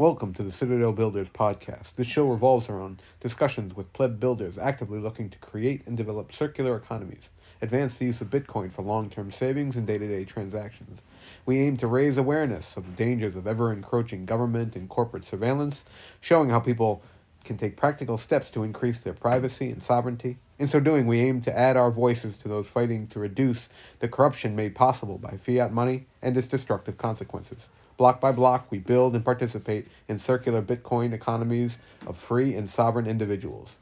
Welcome to the Citadel Builders podcast. This show revolves around discussions with pleb builders actively looking to create and develop circular economies, advance the use of Bitcoin for long term savings and day to day transactions. We aim to raise awareness of the dangers of ever encroaching government and corporate surveillance, showing how people can take practical steps to increase their privacy and sovereignty. In so doing, we aim to add our voices to those fighting to reduce the corruption made possible by fiat money and its destructive consequences. Block by block, we build and participate in circular Bitcoin economies of free and sovereign individuals.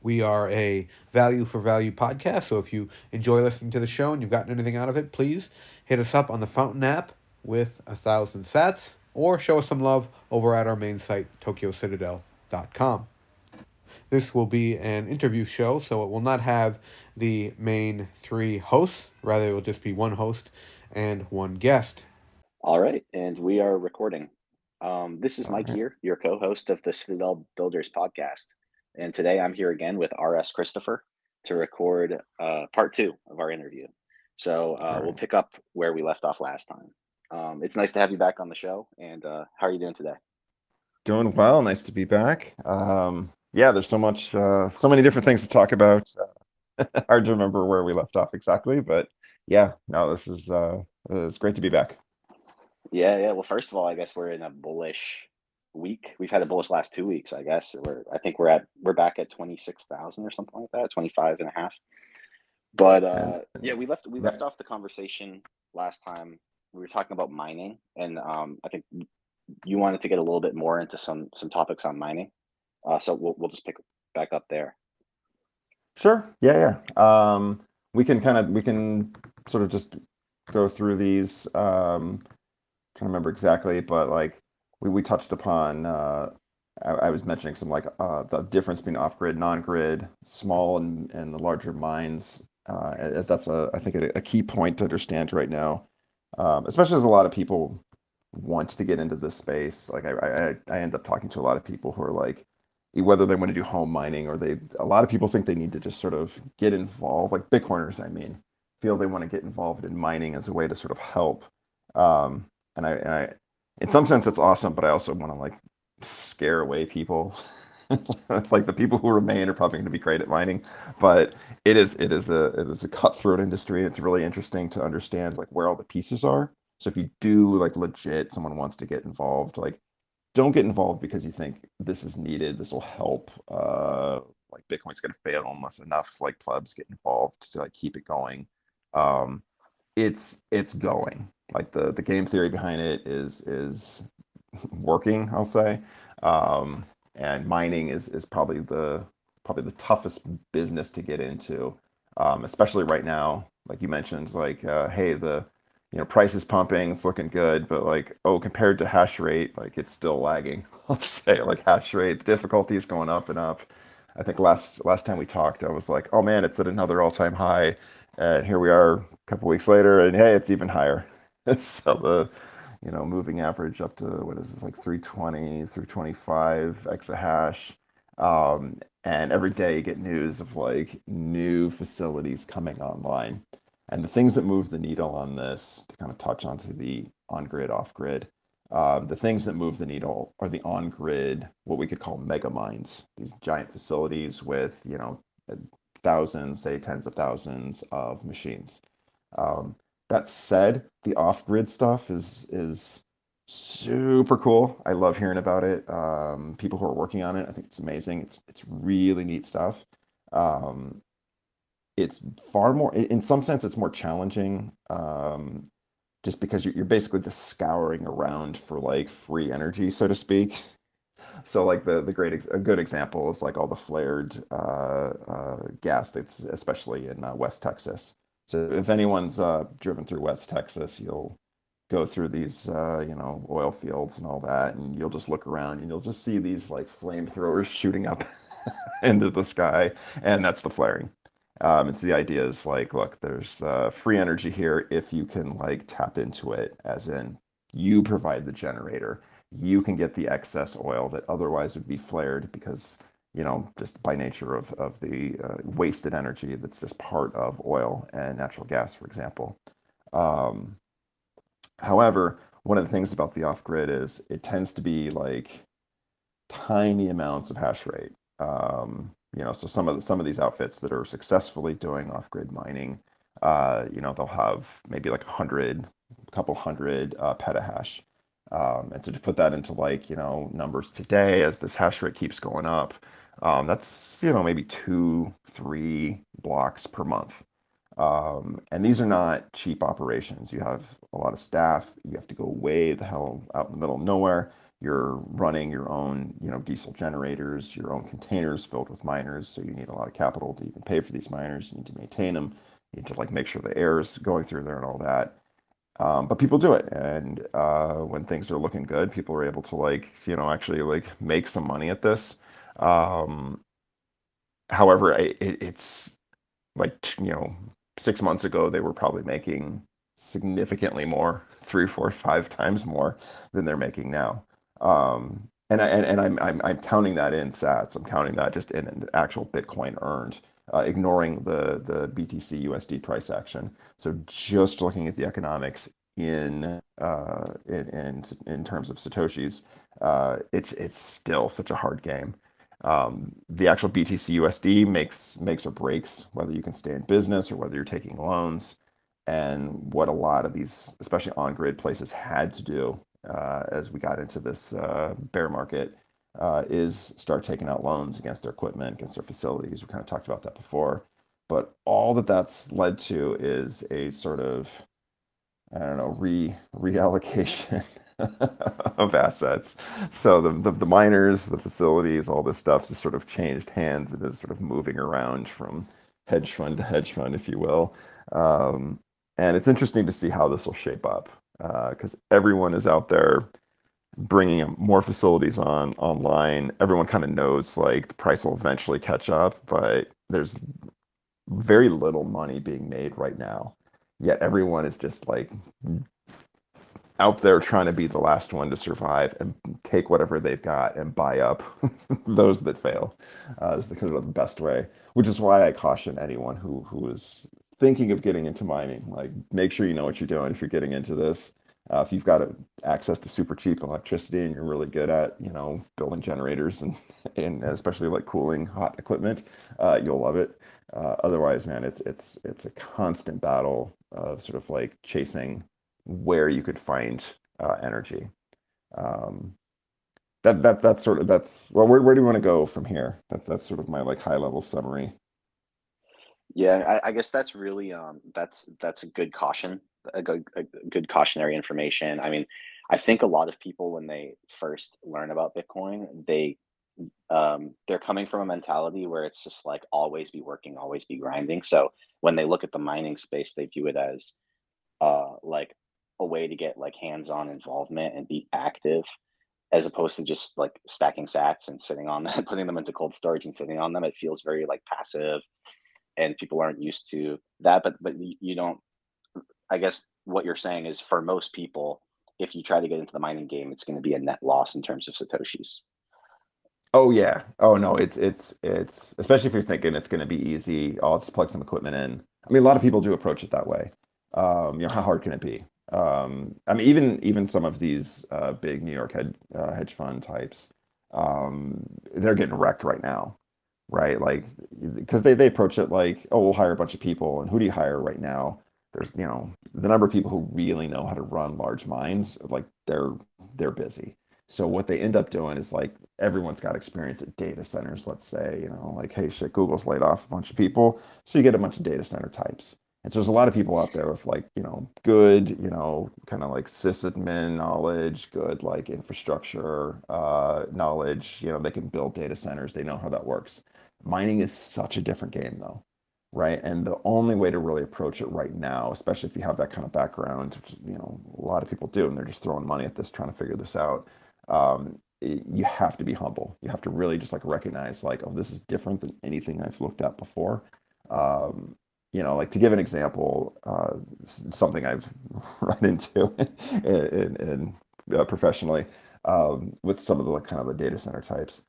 We are a value for value podcast, so if you enjoy listening to the show and you've gotten anything out of it, please hit us up on the Fountain app with a thousand sats or show us some love over at our main site, tokyocitadel.com. This will be an interview show, so it will not have the main three hosts. Rather, it will just be one host and one guest. All right, and we are recording. Um, this is Mike here, your co-host of the Citadel Builders podcast, and today I'm here again with R.S. Christopher to record uh, part two of our interview. So uh, right. we'll pick up where we left off last time. Um, it's nice to have you back on the show, and uh, how are you doing today? Doing well. Nice to be back. Um, yeah, there's so much, uh, so many different things to talk about. hard to remember where we left off exactly, but yeah, no, this is uh, it's great to be back. Yeah, yeah. Well, first of all, I guess we're in a bullish week. We've had a bullish last two weeks, I guess. We're I think we're at we're back at 26,000 or something like that, 25 and a half. But uh yeah, we left we left off the conversation last time. We were talking about mining and um I think you wanted to get a little bit more into some some topics on mining. Uh so we'll we'll just pick back up there. Sure. Yeah, yeah. Um we can kind of we can sort of just go through these um can't remember exactly, but like we, we touched upon uh, I, I, was mentioning some like uh, the difference between off-grid, non-grid, small and, and the larger mines, uh, as that's a I think a, a, key point to understand right now, um, especially as a lot of people want to get into this space. Like I, I I end up talking to a lot of people who are like whether they want to do home mining or they a lot of people think they need to just sort of get involved like bitcoiners i mean feel they want to get involved in mining as a way to sort of help um, and I, and I in some sense it's awesome, but I also want to like scare away people. like the people who remain are probably going to be great at mining, but it is it is a it is a cutthroat industry. It's really interesting to understand like where all the pieces are. So if you do like legit, someone wants to get involved, like don't get involved because you think this is needed. This will help. Uh, like Bitcoin's going to fail unless enough like plebs get involved to like keep it going. Um, it's it's going. Like the the game theory behind it is is working i'll say. Um, and mining is is probably the probably the toughest business to get into um, especially right now. Like you mentioned like uh, hey the you know price is pumping it's looking good but like oh compared to hash rate like it's still lagging i'll say. Like hash rate difficulty is going up and up. I think last last time we talked i was like oh man it's at another all-time high and here we are a couple weeks later and hey it's even higher. So the you know moving average up to what is this like 320 through 25 exahash. Um, and every day you get news of like new facilities coming online. And the things that move the needle on this to kind of touch onto the on grid off grid um, the things that move the needle are the on grid what we could call mega mines. These giant facilities with you know thousands say tens of thousands of machines um, that said, the off-grid stuff is is super cool. I love hearing about it. Um, people who are working on it, I think it's amazing. It's it's really neat stuff. Um, it's far more, in some sense, it's more challenging, um, just because you're, you're basically just scouring around for like free energy, so to speak. So like the the great a good example is like all the flared uh, uh, gas that's especially in uh, West Texas. So if anyone's uh, driven through West Texas, you'll go through these, uh, you know, oil fields and all that, and you'll just look around and you'll just see these like flamethrowers shooting up into the sky, and that's the flaring. Um, and so the idea is like, look, there's uh, free energy here if you can like tap into it, as in you provide the generator, you can get the excess oil that otherwise would be flared because you know, just by nature of, of the uh, wasted energy that's just part of oil and natural gas, for example. Um, however, one of the things about the off grid is it tends to be like tiny amounts of hash rate. Um, you know, so some of the, some of these outfits that are successfully doing off grid mining, uh, you know, they'll have maybe like a hundred, a couple hundred uh, petahash. Um, and so to put that into like, you know, numbers today as this hash rate keeps going up, um, that's, you know, maybe two, three blocks per month. Um, and these are not cheap operations. You have a lot of staff. You have to go way the hell out in the middle of nowhere. You're running your own, you know, diesel generators, your own containers filled with miners. So you need a lot of capital to even pay for these miners. You need to maintain them. You need to like make sure the air is going through there and all that. Um, but people do it, and uh, when things are looking good, people are able to like, you know, actually like make some money at this. Um, however, it, it's like you know six months ago, they were probably making significantly more, three, four, five times more than they're making now. Um, and I, and, and I'm, I'm I'm counting that in Sats. I'm counting that just in an actual Bitcoin earned, uh, ignoring the the BTC USD price action. So just looking at the economics in uh, in in, in terms of satoshis, uh, it's it's still such a hard game. Um, the actual BTC USD makes makes or breaks whether you can stay in business or whether you're taking loans. And what a lot of these, especially on grid places, had to do uh, as we got into this uh, bear market uh, is start taking out loans against their equipment, against their facilities. We kind of talked about that before. But all that that's led to is a sort of, I don't know, re reallocation of assets. So the, the, the miners, the facilities, all this stuff just sort of changed hands and is sort of moving around from hedge fund to hedge fund, if you will. Um, and it's interesting to see how this will shape up because uh, everyone is out there bringing more facilities on online. Everyone kind of knows like the price will eventually catch up, but there's very little money being made right now. Yet everyone is just like out there trying to be the last one to survive and take whatever they've got and buy up those that fail uh, is the kind of the best way which is why i caution anyone who who is thinking of getting into mining like make sure you know what you're doing if you're getting into this uh, if you've got a, access to super cheap electricity and you're really good at you know building generators and and especially like cooling hot equipment uh, you'll love it uh, otherwise man it's it's it's a constant battle of sort of like chasing where you could find uh, energy. Um, that that that's sort of that's well. Where where do you want to go from here? That's that's sort of my like high level summary. Yeah, I, I guess that's really um that's that's a good caution, a good a good cautionary information. I mean, I think a lot of people when they first learn about Bitcoin, they um, they're coming from a mentality where it's just like always be working, always be grinding. So when they look at the mining space, they view it as uh, like a way to get like hands-on involvement and be active as opposed to just like stacking sats and sitting on them putting them into cold storage and sitting on them it feels very like passive and people aren't used to that but but you don't i guess what you're saying is for most people if you try to get into the mining game it's going to be a net loss in terms of satoshis. Oh yeah. Oh no it's it's it's especially if you're thinking it's going to be easy i'll just plug some equipment in. I mean a lot of people do approach it that way. Um, you know how hard can it be? Um, I mean, even even some of these uh, big New York hedge, uh, hedge fund types, um, they're getting wrecked right now, right? Like, because they they approach it like, oh, we'll hire a bunch of people, and who do you hire right now? There's you know the number of people who really know how to run large mines, like they're they're busy. So what they end up doing is like everyone's got experience at data centers. Let's say you know like, hey, shit, Google's laid off a bunch of people, so you get a bunch of data center types and so there's a lot of people out there with like, you know, good, you know, kind of like sysadmin knowledge, good like infrastructure uh, knowledge. You know, they can build data centers. They know how that works. Mining is such a different game though, right? And the only way to really approach it right now, especially if you have that kind of background, which, you know, a lot of people do, and they're just throwing money at this, trying to figure this out. Um, you have to be humble. You have to really just like recognize like, oh, this is different than anything I've looked at before. Um, you know, like to give an example, uh, something I've run into in, in, in uh, professionally um, with some of the like, kind of the data center types.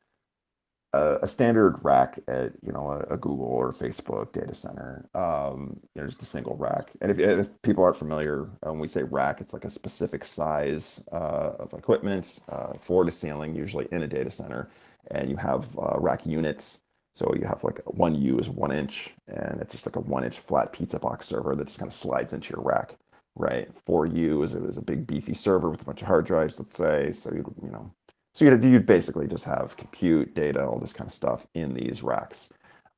A, a standard rack at you know a, a, Google or Facebook data center. Um, you know, just a single rack. And if, if people aren't familiar, uh, when we say rack, it's like a specific size uh, of equipment, uh, floor to ceiling, usually in a data center, and you have uh, rack units. So you have like one U is one inch, and it's just like a one inch flat pizza box server that just kind of slides into your rack, right? Four U is, is a big beefy server with a bunch of hard drives, let's say. So you you know so you'd, you'd basically just have compute, data, all this kind of stuff in these racks.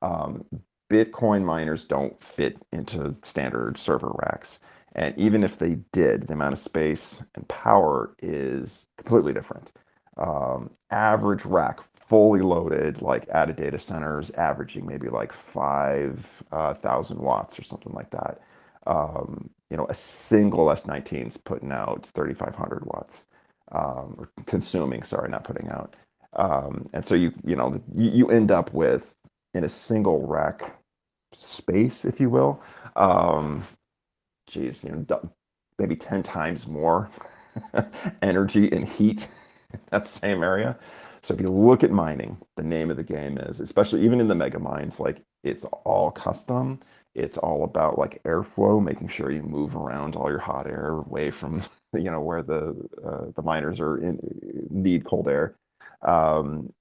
Um, Bitcoin miners don't fit into standard server racks. And even if they did, the amount of space and power is completely different. Um, average rack fully loaded, like at a data center, is averaging maybe like 5,000 uh, watts or something like that. Um, you know, a single S19 is putting out 3,500 watts um, or consuming, sorry, not putting out. Um, and so you you know you, you end up with in a single rack space, if you will, um, geez, you know, maybe ten times more energy and heat in that same area. So if you look at mining, the name of the game is, especially even in the mega mines, like it's all custom. It's all about like airflow, making sure you move around all your hot air away from you know where the uh, the miners are in need cold air. Um,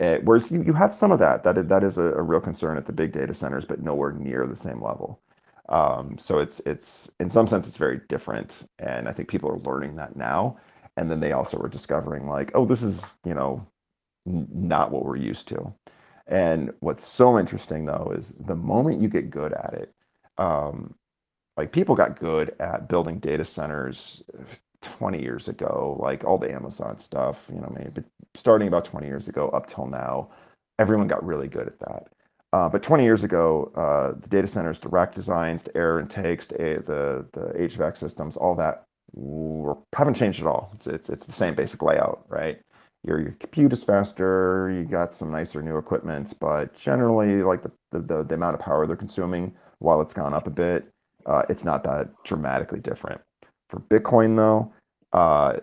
uh, whereas you, you have some of that that that is a, a, real concern at the big data centers, but nowhere near the same level. Um, so it's it's in some sense it's very different, and I think people are learning that now. And then they also are discovering like, oh, this is you know n- not what we're used to. And what's so interesting though is the moment you get good at it, um, like people got good at building data centers 20 years ago, like all the Amazon stuff, you know, maybe starting about 20 years ago up till now, everyone got really good at that. Uh, but 20 years ago, uh, the data centers, the rack designs, the air intakes, the, the, the HVAC systems, all that were, haven't changed at all. It's, it's, it's the same basic layout, right? Your, your compute is faster, you got some nicer new equipment, but generally, like the, the, the amount of power they're consuming, while it's gone up a bit, uh, it's not that dramatically different. For Bitcoin, though, uh,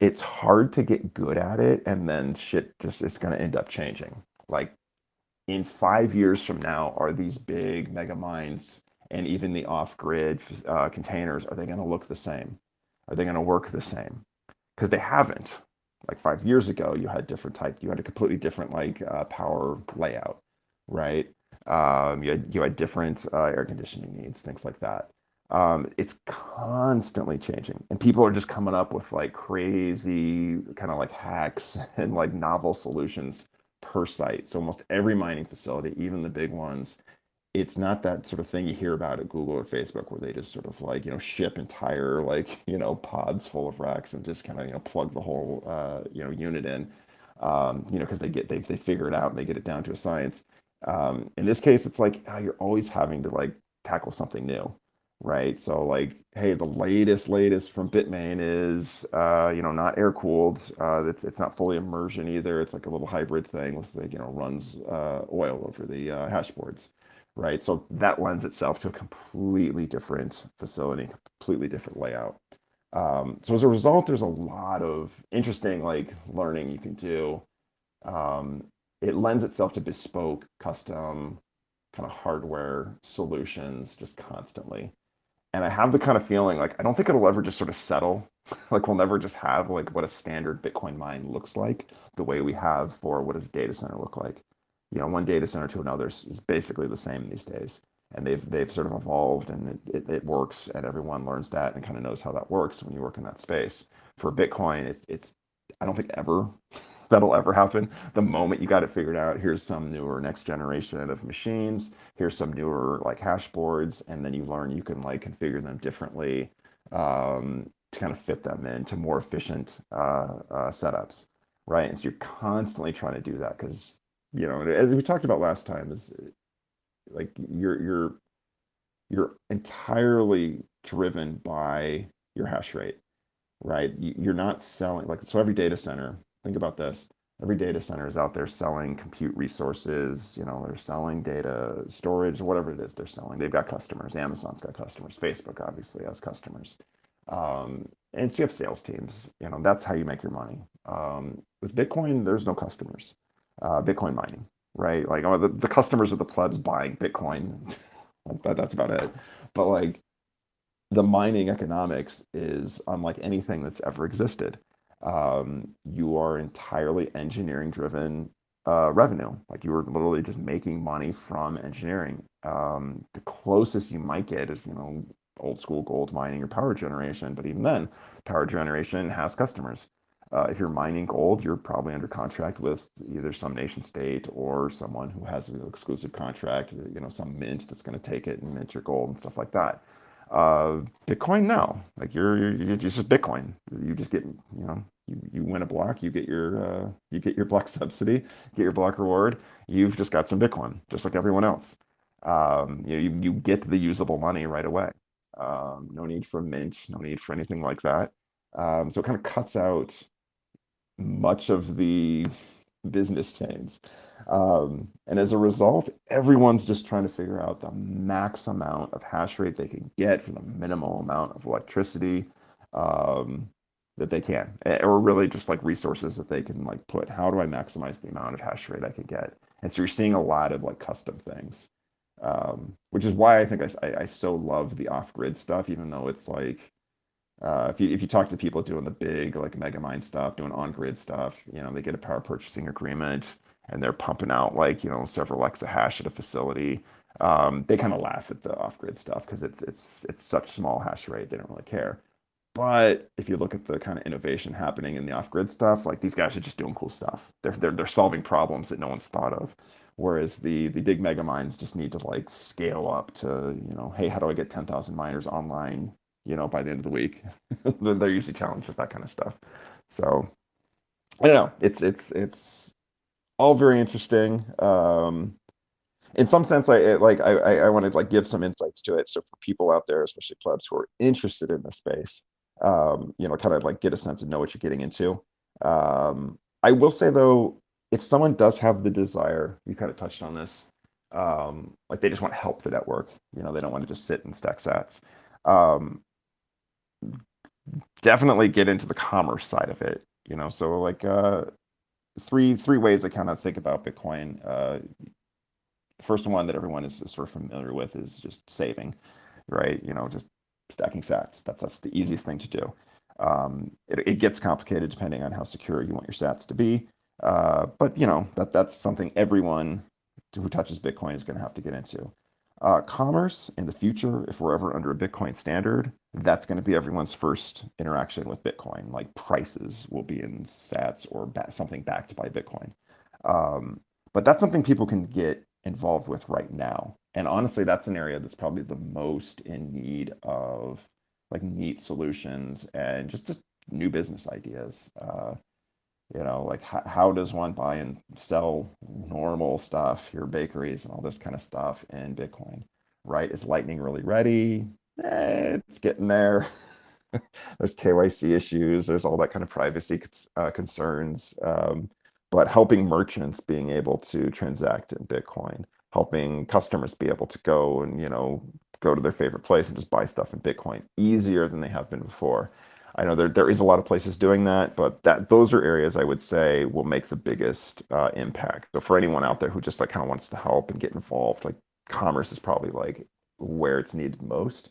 it's hard to get good at it, and then shit just is going to end up changing. Like in five years from now, are these big mega mines and even the off-grid uh, containers are they going to look the same? Are they going to work the same? Because they haven't. Like five years ago, you had different type. You had a completely different like uh, power layout, right? Um, you had you had different uh, air conditioning needs, things like that. Um, it's constantly changing, and people are just coming up with like crazy kind of like hacks and like novel solutions per site. So almost every mining facility, even the big ones, it's not that sort of thing you hear about at Google or Facebook where they just sort of like, you know, ship entire like, you know, pods full of racks and just kind of, you know, plug the whole, uh, you know, unit in, um, you know, because they get, they, they figure it out and they get it down to a science. Um, in this case, it's like oh, you're always having to like tackle something new, right? So like, hey, the latest latest from Bitmain is uh, you know not air cooled. Uh, it's it's not fully immersion either. It's like a little hybrid thing with the you know runs uh, oil over the uh, hash boards, right? So that lends itself to a completely different facility, completely different layout. Um, so as a result, there's a lot of interesting like learning you can do. Um, it lends itself to bespoke, custom kind of hardware solutions just constantly. And I have the kind of feeling like I don't think it'll ever just sort of settle. Like we'll never just have like what a standard Bitcoin mine looks like, the way we have for what does a data center look like. You know, one data center to another is basically the same these days. And they've they've sort of evolved and it, it, it works and everyone learns that and kind of knows how that works when you work in that space. For Bitcoin, it's it's I don't think ever that'll ever happen. The moment you got it figured out, here's some newer next generation of machines, here's some newer like hash boards, and then you learn you can like configure them differently um, to kind of fit them into more efficient uh, uh, setups, right? And so you're constantly trying to do that because you know, as we talked about last time, is like you're you're you're entirely driven by your hash rate right you're not selling like so every data center think about this every data center is out there selling compute resources you know they're selling data storage whatever it is they're selling they've got customers amazon's got customers facebook obviously has customers um, and so you have sales teams you know that's how you make your money um, with bitcoin there's no customers uh, Bitcoin mining, right? Like, oh, the, the customers are the plebs buying Bitcoin. that, that's about it. But like, the mining economics is unlike anything that's ever existed. Um, you are entirely engineering driven uh, revenue. Like you were literally just making money from engineering. Um, the closest you might get is, you know, old school gold mining or power generation. But even then, power generation has customers. Uh, if you're mining gold, you're probably under contract with either some nation state or someone who has an exclusive contract, you know, some mint that's going to take it and mint your gold and stuff like that. Uh, Bitcoin, no. Like you're, you're, you're just Bitcoin. You just get, you know, you, you win a block, you get your uh, you get your block subsidy, get your block reward. You've just got some Bitcoin, just like everyone else. Um, you know, you, you get the usable money right away. Um, no need for mint, no need for anything like that. Um, so it kind of cuts out much of the business chains. Um, and as a result, everyone's just trying to figure out the max amount of hash rate they can get for the minimal amount of electricity um, that they can, or really just like resources that they can like put. How do I maximize the amount of hash rate I can get? And so you're seeing a lot of like custom things, um, which is why I think I, I, I so love the off grid stuff, even though it's like uh, if you if you talk to people doing the big like mega mine stuff, doing on grid stuff, you know, they get a power purchasing agreement and they're pumping out like you know several exahash at a facility. Um, they kind of laugh at the off grid stuff because it's it's it's such small hash rate they don't really care. But if you look at the kind of innovation happening in the off grid stuff, like these guys are just doing cool stuff. They're they're they're solving problems that no one's thought of. Whereas the the big mega mines just need to like scale up to you know, hey, how do I get ten thousand miners online you know, by the end of the week. They're usually challenged with that kind of stuff. So I don't know. It's it's it's all very interesting. Um, in some sense, I it, like I I want to like give some insights to it. So for people out there, especially clubs who are interested in the space, um, you know, kind of like get a sense and know what you're getting into. Um, I will say though, if someone does have the desire, you kind of touched on this, um, like they just want help the network. You know, they don't want to just sit and stack sats. Um, definitely get into the commerce side of it. You know, so like uh, three three ways I kind of think about Bitcoin. Uh, first one that everyone is, sort of familiar with is just saving, right? You know, just stacking sats. That's that's the easiest thing to do. Um, it, it gets complicated depending on how secure you want your sats to be. Uh, but you know that that's something everyone who touches Bitcoin is going to have to get into. Uh, commerce in the future, if we're ever under a Bitcoin standard, that's going to be everyone's first interaction with Bitcoin. Like prices will be in sats or ba- something backed by Bitcoin. Um, but that's something people can get involved with right now. And honestly, that's an area that's probably the most in need of like neat solutions and just, just new business ideas. Uh, you know, like how, how does one buy and sell normal stuff, your bakeries and all this kind of stuff in Bitcoin, right? Is Lightning really ready? Eh, it's getting there. there's KYC issues. There's all that kind of privacy uh, concerns. Um, but helping merchants being able to transact in Bitcoin, helping customers be able to go and you know go to their favorite place and just buy stuff in Bitcoin easier than they have been before. I know there there is a lot of places doing that, but that those are areas I would say will make the biggest uh, impact. So for anyone out there who just like kind of wants to help and get involved, like commerce is probably like where it's needed most.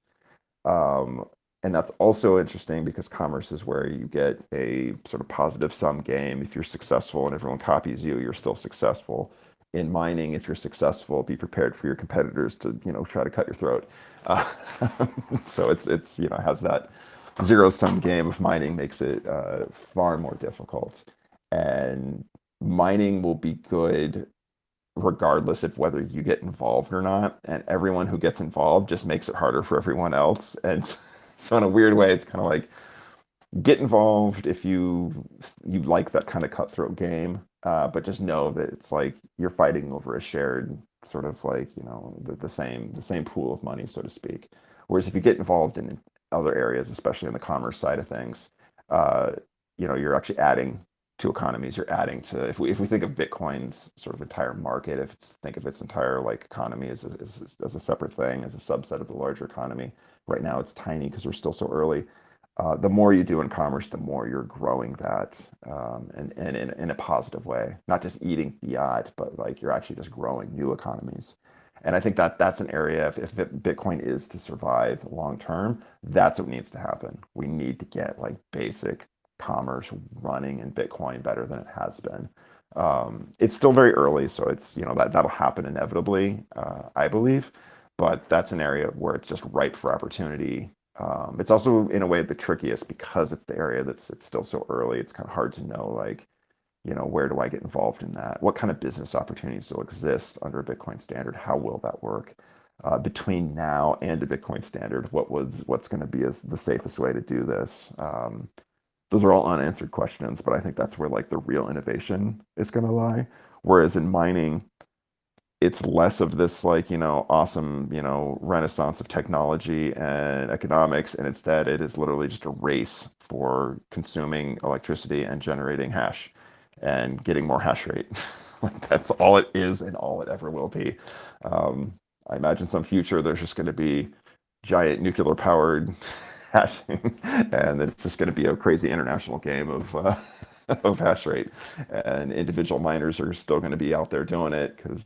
Um, and that's also interesting because commerce is where you get a sort of positive sum game. If you're successful and everyone copies you, you're still successful. In mining, if you're successful, be prepared for your competitors to you know try to cut your throat. Uh, so it's it's you know has that zero sum game of mining makes it uh, far more difficult. And mining will be good regardless of whether you get involved or not. And everyone who gets involved just makes it harder for everyone else. And so, in a weird way, it's kind of like get involved if you you like that kind of cutthroat game. Uh, but just know that it's like you're fighting over a shared sort of like you know the, the same the same pool of money, so to speak. Whereas if you get involved in other areas, especially in the commerce side of things, uh, you know, you're actually adding to economies. You're adding to if we if we think of Bitcoin's sort of entire market, if it's think of its entire like economy as a, as, as a separate thing, as a subset of the larger economy. Right now, it's tiny because we're still so early. uh, the more you do in commerce, the more you're growing that, um, and, and in, in a positive way, not just eating fiat, but like you're actually just growing new economies. And I think that that's an area, if, if Bitcoin is to survive long term, that's what needs to happen. We need to get like basic commerce running in Bitcoin better than it has been. Um, it's still very early, so it's you know that that'll happen inevitably, uh, I believe. But that's an area where it's just ripe for opportunity. Um, it's also in a way the trickiest because it's the area that's it's still so early. It's kind of hard to know like you know, where do I get involved in that? What kind of business opportunities will exist under a Bitcoin standard? How will that work? Uh, between now and a Bitcoin standard, what was what's going to be as the safest way to do this? Um, those are all unanswered questions, but I think that's where like the real innovation is going to lie. Whereas in mining, it's less of this like you know awesome you know renaissance of technology and economics, and instead it is literally just a race for consuming electricity and generating hash and getting more hash rate. like that's all it is and all it ever will be. Um, I imagine some future there's just going to be giant nuclear powered hashing, and it's just going to be a crazy international game of uh, of hash rate. And individual miners are still going to be out there doing it because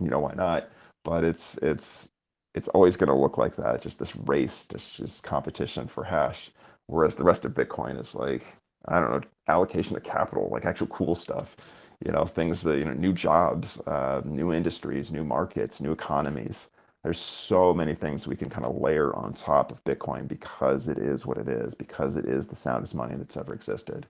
you know why not? But it's it's it's always going to look like that, just this race, just just competition for hash. Whereas the rest of Bitcoin is like I don't know, allocation of capital, like actual cool stuff, you know, things that, you know, new jobs, uh, new industries, new markets, new economies. There's so many things we can kind of layer on top of Bitcoin because it is what it is, because it is the soundest money that's ever existed.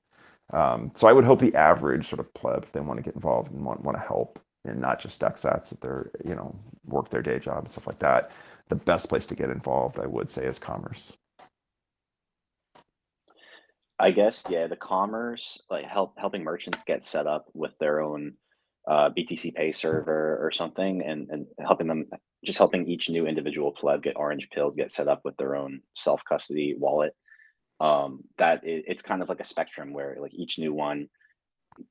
Um, so I would hope the average sort of pleb, if they want to get involved and want, want to help and not just sats that they're, you know, work their day job and stuff like that, the best place to get involved, I would say, is commerce. I guess yeah, the commerce like help helping merchants get set up with their own uh, BTC Pay server or something, and and helping them just helping each new individual pleb get orange pilled, get set up with their own self custody wallet. Um, that it, it's kind of like a spectrum where like each new one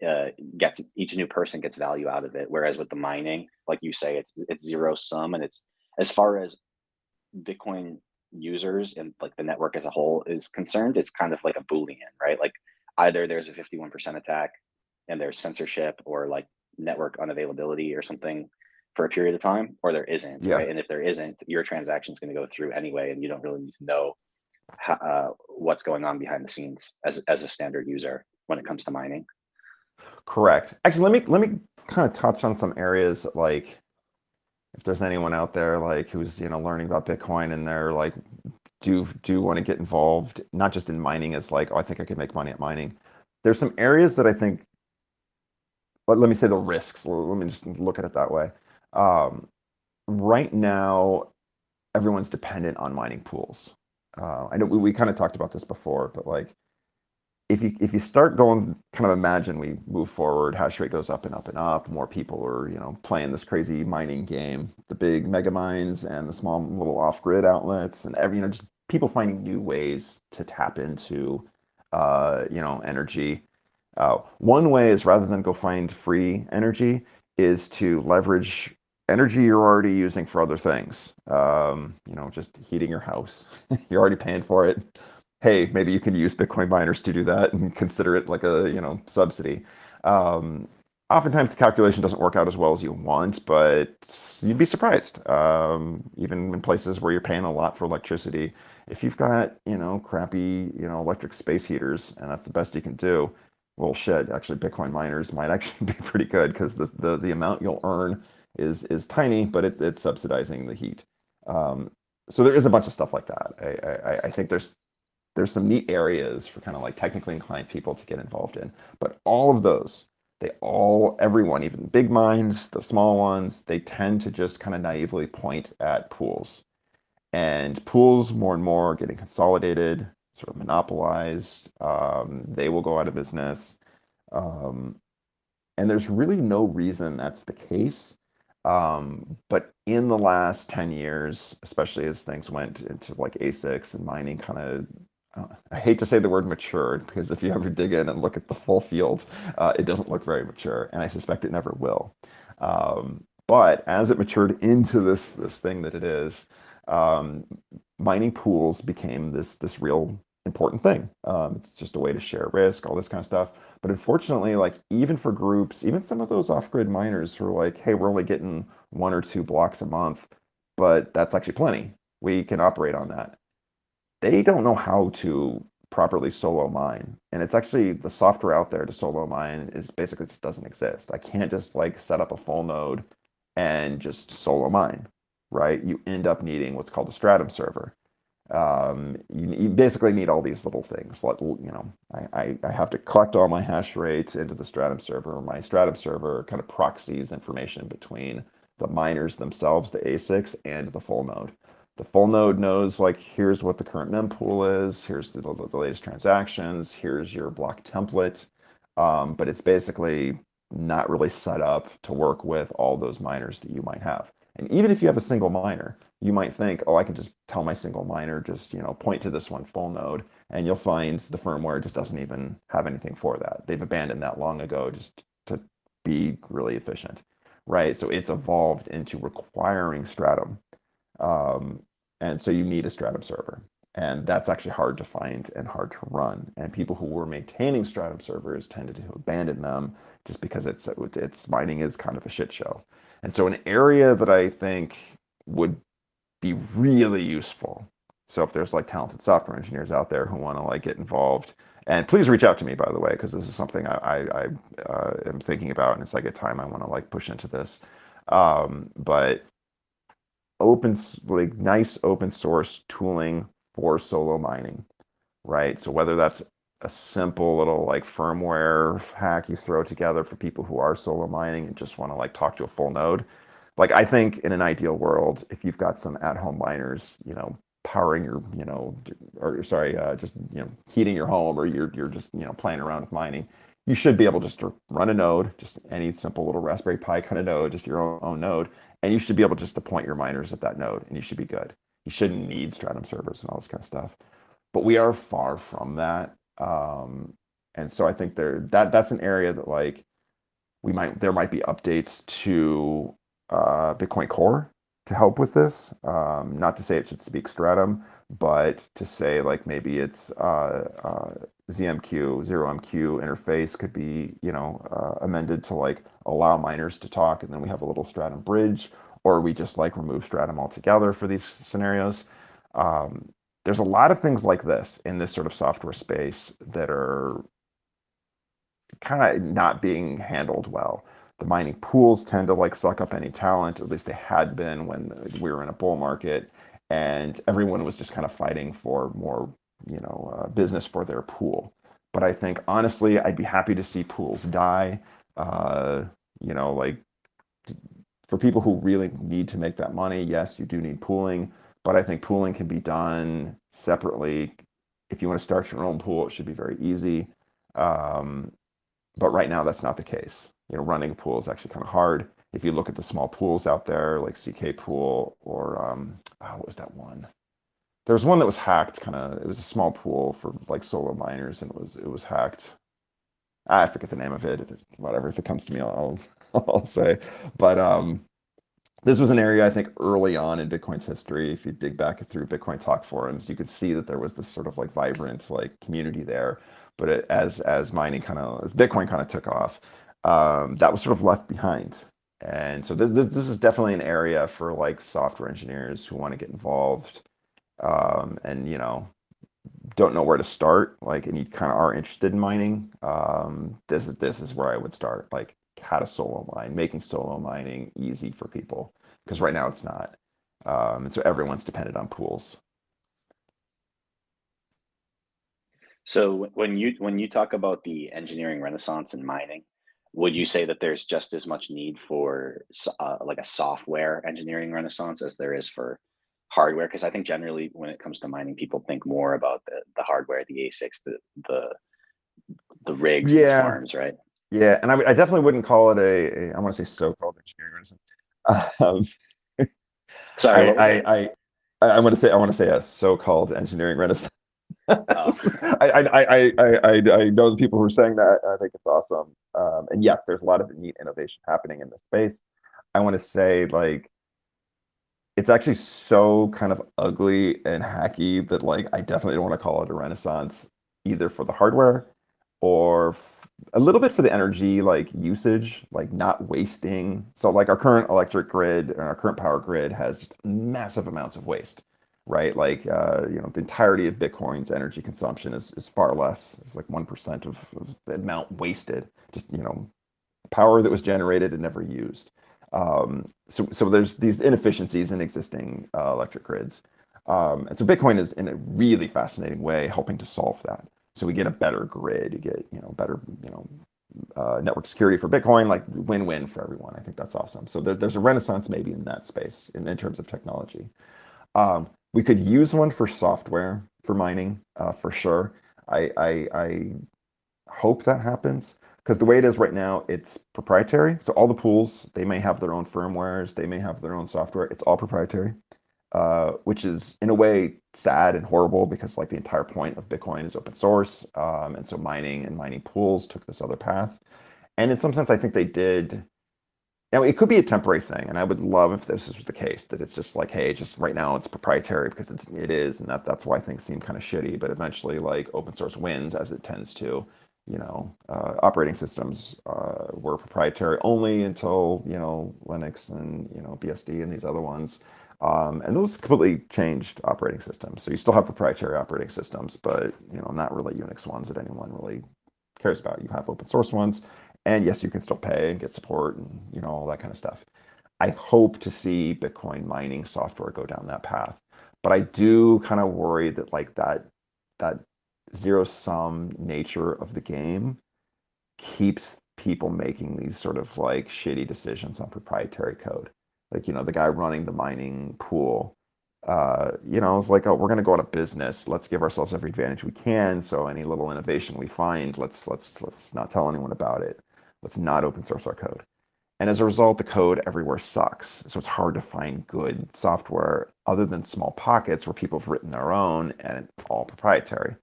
uh, gets each new person gets value out of it. Whereas with the mining, like you say, it's it's zero sum, and it's as far as Bitcoin users and like the network as a whole is concerned, it's kind of like a boolean, right? Like either there's a 51% attack and there's censorship or like network unavailability or something for a period of time, or there isn't, yeah. right? And if there isn't, your transaction is going to go through anyway, and you don't really need to know how, uh, what's going on behind the scenes as as a standard user when it comes to mining. Correct. Actually, let me let me kind of touch on some areas like if there's anyone out there like who's you know learning about Bitcoin and they're like do do want to get involved, not just in mining as like oh I think I could make money at mining. There's some areas that I think. Let, let me say the risks. Let me just look at it that way. Um, right now, everyone's dependent on mining pools. Uh, I know we, we kind of talked about this before, but like if you if you start going kind of imagine we move forward hash rate goes up and up and up more people are you know playing this crazy mining game the big mega mines and the small little off-grid outlets and every you know just people finding new ways to tap into uh, you know energy. Uh, one way is rather than go find free energy is to leverage energy you're already using for other things. Um, you know just heating your house. You're already paying for it hey, maybe you can use Bitcoin miners to do that and consider it like a you know subsidy. Um, oftentimes the calculation doesn't work out as well as you want, but you'd be surprised. Um, even in places where you're paying a lot for electricity, if you've got you know crappy you know electric space heaters and that's the best you can do, well shit, actually Bitcoin miners might actually be pretty good because the, the the amount you'll earn is is tiny, but it, it's subsidizing the heat. Um, so there is a bunch of stuff like that. I, I, I think there's there's some neat areas for kind of like technically inclined people to get involved in. But all of those, they all, everyone, even big minds, the small ones, they tend to just kind of naively point at pools. And pools more and more getting consolidated, sort of monopolized. Um, they will go out of business. Um, and there's really no reason that's the case. Um, but in the last 10 years, especially as things went into like ASICs and mining kind of I hate to say the word matured because if you ever dig in and look at the full field, uh, it doesn't look very mature, and I suspect it never will. Um, but as it matured into this this thing that it is, um, mining pools became this this real important thing. Um, it's just a way to share risk, all this kind of stuff. But unfortunately, like even for groups, even some of those off-grid miners who are like, hey, we're only getting one or two blocks a month, but that's actually plenty. We can operate on that. They don't know how to properly solo mine. And it's actually the software out there to solo mine is basically just doesn't exist. I can't just like set up a full node and just solo mine, right? You end up needing what's called a Stratum server um, you, you, basically need all these little things. Like, you know, I, I, I, have to collect all my hash rate into the Stratum server. My Stratum server kind of proxies information between the miners themselves, the ASICs, and the full node. The full node knows like here's what the current mempool is, here's the, the, the latest transactions, here's your block template, um, but it's basically not really set up to work with all those miners that you might have. And even if you have a single miner, you might think, oh, I can just tell my single miner, just you know, point to this one full node, and you'll find the firmware just doesn't even have anything for that. They've abandoned that long ago just to be really efficient, right? So it's evolved into requiring Stratum, um, and so you need a Stratum server, and that's actually hard to find and hard to run. And people who were maintaining Stratum servers tended to abandon them just because it's it's mining is kind of a shit show. And so an area that I think would be really useful. So if there's like talented software engineers out there who want to like get involved, and please reach out to me by the way, because this is something I, I, I uh, am thinking about, and it's like a time I want to like push into this. Um, but open, like nice open source tooling for solo mining, right? So whether that's a simple little like firmware hack you throw together for people who are solo mining and just want to like talk to a full node like I think in an ideal world, if you've got some at-home miners, you know, powering your, you know, or sorry, uh, just you know, heating your home, or you're you're just you know playing around with mining, you should be able just to run a node, just any simple little Raspberry Pi kind of node, just your own, own node, and you should be able just to point your miners at that node, and you should be good. You shouldn't need Stratum servers and all this kind of stuff. But we are far from that, um, and so I think there that that's an area that like we might there might be updates to uh, Bitcoin Core to help with this. Um, not to say it should speak Stratum, but to say like maybe it's uh, uh, ZMQ, zero MQ interface could be, you know, uh, amended to like allow miners to talk, and then we have a little Stratum bridge, or we just like remove Stratum altogether for these scenarios. Um, there's a lot of things like this in this sort of software space that are kind of not being handled well the mining pools tend to like suck up any talent, at least they had been when we were in a bull market, and everyone was just kind of fighting for more, you know, uh, business for their pool. But I think honestly, I'd be happy to see pools die. Uh, you know, like for people who really need to make that money, yes, you do need pooling, but I think pooling can be done separately. If you want to start your own pool, it should be very easy. Um, but right now, that's not the case you know, running a pool is actually kind of hard. If you look at the small pools out there, like CK Pool or um, oh, what was that one? There was one that was hacked. Kind of, it was a small pool for like solo miners, and it was it was hacked. I forget the name of it. Whatever. If it comes to me, I'll I'll say. But um, this was an area I think early on in Bitcoin's history. If you dig back through Bitcoin talk forums, you could see that there was this sort of like vibrant like community there. But it, as as mining kind of as Bitcoin kind of took off, um, that was sort of left behind. And so this, this, this is definitely an area for like software engineers who want to get involved um, and, you know, don't know where to start, like, and you kind of are interested in mining. Um, this is this is where I would start, like, how to solo mine, making solo mining easy for people, because right now it's not. Um, and so everyone's dependent on pools. So when you when you talk about the engineering renaissance in mining, would you say that there's just as much need for uh, like a software engineering renaissance as there is for hardware because i think generally when it comes to mining people think more about the, the hardware the asics the the the rigs yeah the farms right yeah and I, I definitely wouldn't call it a, a I want to say so-called engineering renaissance um, sorry I, I, I I I want to say I want to say a so-called engineering renaissance Oh. I, I, I, I, I know the people who are saying that. I think it's awesome. Um, and yes, there's a lot of neat innovation happening in this space. I want to say, like, it's actually so kind of ugly and hacky that like I definitely don't want to call it a renaissance either for the hardware or a little bit for the energy like usage, like not wasting. So like our current electric grid and our current power grid has just massive amounts of waste, right? Like uh, you know, the entirety of Bitcoin's energy consumption is is far less. It's like one percent of, of the amount wasted. Just you know, power that was generated and never used. Um, so so there's these inefficiencies in existing uh, electric grids. Um, and so Bitcoin is in a really fascinating way helping to solve that. So we get a better grid, you get you know better you know uh, network security for Bitcoin, like win-win for everyone. I think that's awesome. So there, there's a renaissance maybe in that space in, in terms of technology. Um, we could use one for software for mining uh, for sure. I, I, I hope that happens because the way it is right now, it's proprietary. So all the pools they may have their own firmwares, they may have their own software. It's all proprietary. Uh, which is in a way sad and horrible because like the entire point of Bitcoin is open source, um, and so mining and mining pools took this other path. And in some sense, I think they did. Now it could be a temporary thing, and I would love if this was the case that it's just like, hey, just right now it's proprietary because it's it is, and that that's why things seem kind of shitty. But eventually, like open source wins as it tends to. You know, uh, operating systems uh, were proprietary only until you know Linux and you know BSD and these other ones um, and those completely changed operating systems. So you still have proprietary operating systems, but you know, not really Unix ones that anyone really cares about. You have open source ones, and yes, you can still pay and get support and you know all that kind of stuff. I hope to see Bitcoin mining software go down that path, but I do kind of worry that like that that zero sum nature of the game keeps people making these sort of like shitty decisions on proprietary code. Like you know the guy running the mining pool uh, you know it's like oh we're to go out of business. Let's give ourselves every advantage we can. So any little innovation we find let's let's let's not tell anyone about it. Let's not open source our code. And as a result the code everywhere sucks. So it's hard to find good software other than small pockets where people have written their own and all proprietary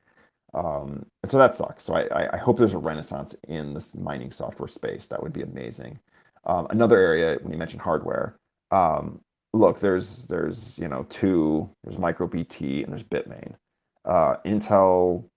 um, and so that sucks so I, I hope there's a renaissance in this mining software space that would be amazing um, another area when you mentioned hardware um, look, there's there's you know two there's MicroBT and there's Bitmain. Uh, Intel,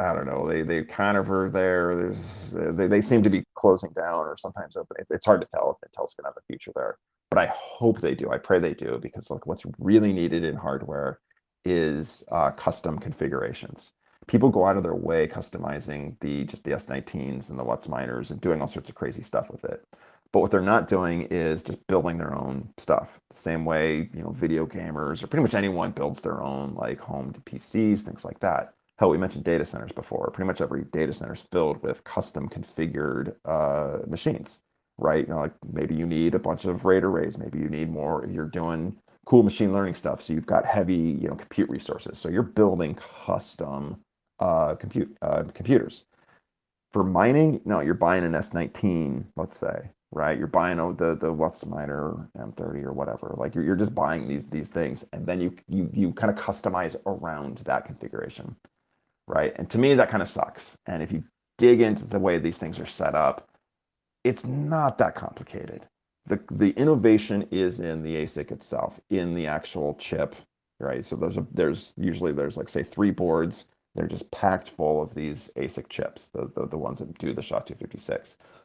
I don't know, they they kind of are there. There's they, they seem to be closing down or sometimes opening. It's hard to tell if Intel's gonna have a future there, but I hope they do. I pray they do because like what's really needed in hardware is uh, custom configurations. People go out of their way customizing the just the S19s and the WhatsMiners and doing all sorts of crazy stuff with it. But what they're not doing is just building their own stuff. The same way, you know, video gamers or pretty much anyone builds their own like home PCs, things like that. Hell, we mentioned data centers before. Pretty much every data center is filled with custom configured uh, machines, right? You know, like maybe you need a bunch of RAID arrays. Maybe you need more. You're doing cool machine learning stuff, so you've got heavy, you know, compute resources. So you're building custom uh, compute uh, computers. For mining, no, you're buying an S19, let's say, right? You're buying oh, the the miner M30 or whatever. Like you're, you're just buying these these things, and then you you you kind of customize around that configuration, right? And to me, that kind of sucks. And if you dig into the way these things are set up, it's not that complicated. The the innovation is in the ASIC itself, in the actual chip, right? So there's a there's usually there's like say three boards. They're just packed full of these ASIC chips, the, the, the ones that do the SHA-256.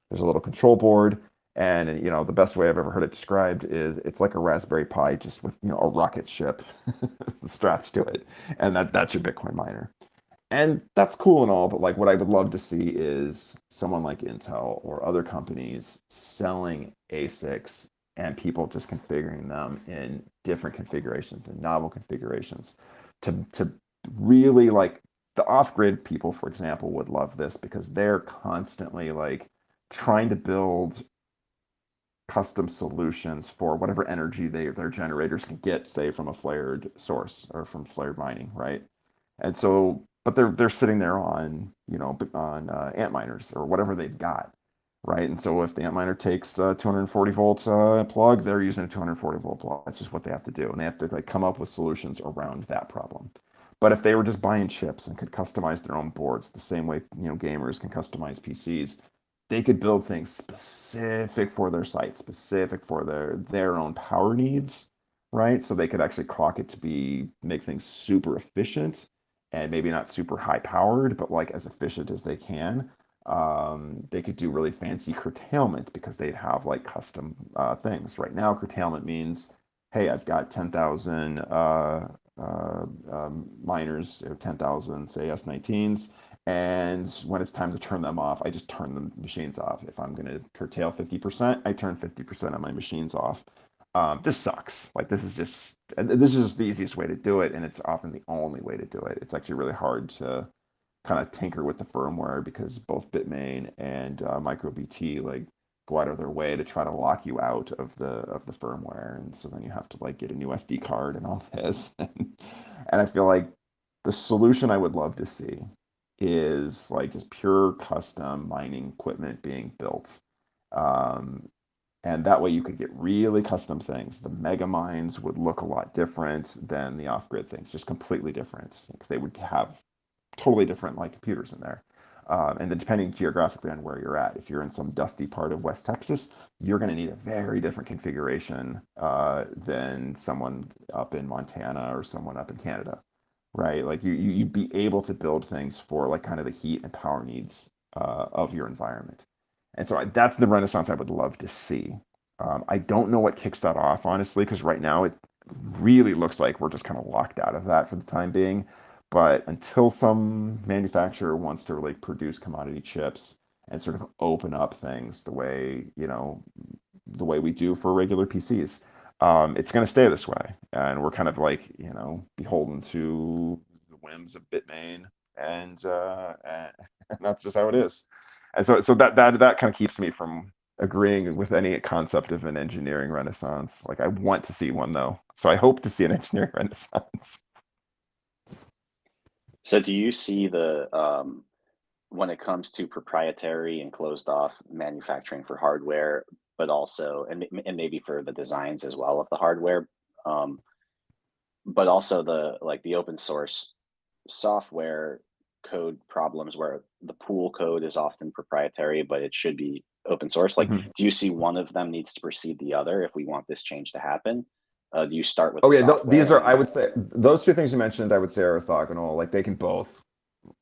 There's a little control board and you know, the best way I've ever heard it described is it's like a Raspberry Pi just with you know a rocket ship strapped to it, and that that's your Bitcoin miner. And that's cool and all, but like what I would love to see is someone like Intel or other companies selling ASICs and people just configuring them in different configurations and novel configurations to to really like the off-grid people for example would love this because they're constantly like trying to build custom solutions for whatever energy they their generators can get, say from a flared source or from flared mining, right? And so, but they're they're sitting there on you know on uh, Antminers or whatever they've got, right? And so if the Antminer takes a 240 volts uh, plug, they're using a 240 volt plug. That's just what they have to do, and they have to like come up with solutions around that problem. But if they were just buying chips and could customize their own boards the same way you know gamers can customize PCs, they could build things specific for their site, specific for their their own power needs, right? So they could actually clock it to be make things super efficient and maybe not super high powered, but like as efficient as they can. Um, they could do really fancy curtailment because they'd have like custom uh, things. Right now, curtailment means, hey, I've got 10,000 uh, uh, um, miners, 10,000, say S19s, and when it's time to turn them off, I just turn the machines off. If I'm going to curtail 50%, I turn 50% of my machines off. Um, this sucks. Like this is just this is just the easiest way to do it, and it's often the only way to do it. It's actually really hard to kind of tinker with the firmware because both Bitmain and uh, MicroBT like go out of their way to try to lock you out of the of the firmware, and so then you have to like get a new SD card and all this. and I feel like the solution I would love to see is like just pure custom mining equipment being built. Um, and that way you could get really custom things. The mega mines would look a lot different than the off-grid things, just completely different because they would have totally different like computers in there. Um, and then depending geographically on where you're at, if you're in some dusty part of West Texas, you're going to need a very different configuration uh, than someone up in Montana or someone up in Canada, right? Like you, you would be able to build things for like kind of the heat and power needs uh, of your environment. And so I, that's the renaissance I would love to see. Um, I don't know what kicks that off, honestly, because right now it really looks like we're just kind of locked out of that for the time being. But until some manufacturer wants to really produce commodity chips and sort of open up things the way, you know, the way we do for regular PCs, um, it's going to stay this way. And we're kind of like, you know, beholden to the whims of Bitmain. And, uh, and that's just how it is and so so that that that kind of keeps me from agreeing with any concept of an engineering renaissance. Like I want to see one though, so I hope to see an engineering renaissance. So do you see the um, when it comes to proprietary and closed off manufacturing for hardware, but also and, and maybe for the designs as well of the hardware, um, but also the like the open source software code problems where the pool code is often proprietary, but it should be open source. Like, mm-hmm. do you see one of them needs to precede the other if we want this change to happen? Uh, do you start with? Oh yeah, th- these are. I would say those two things you mentioned. I would say are orthogonal. Like they can both.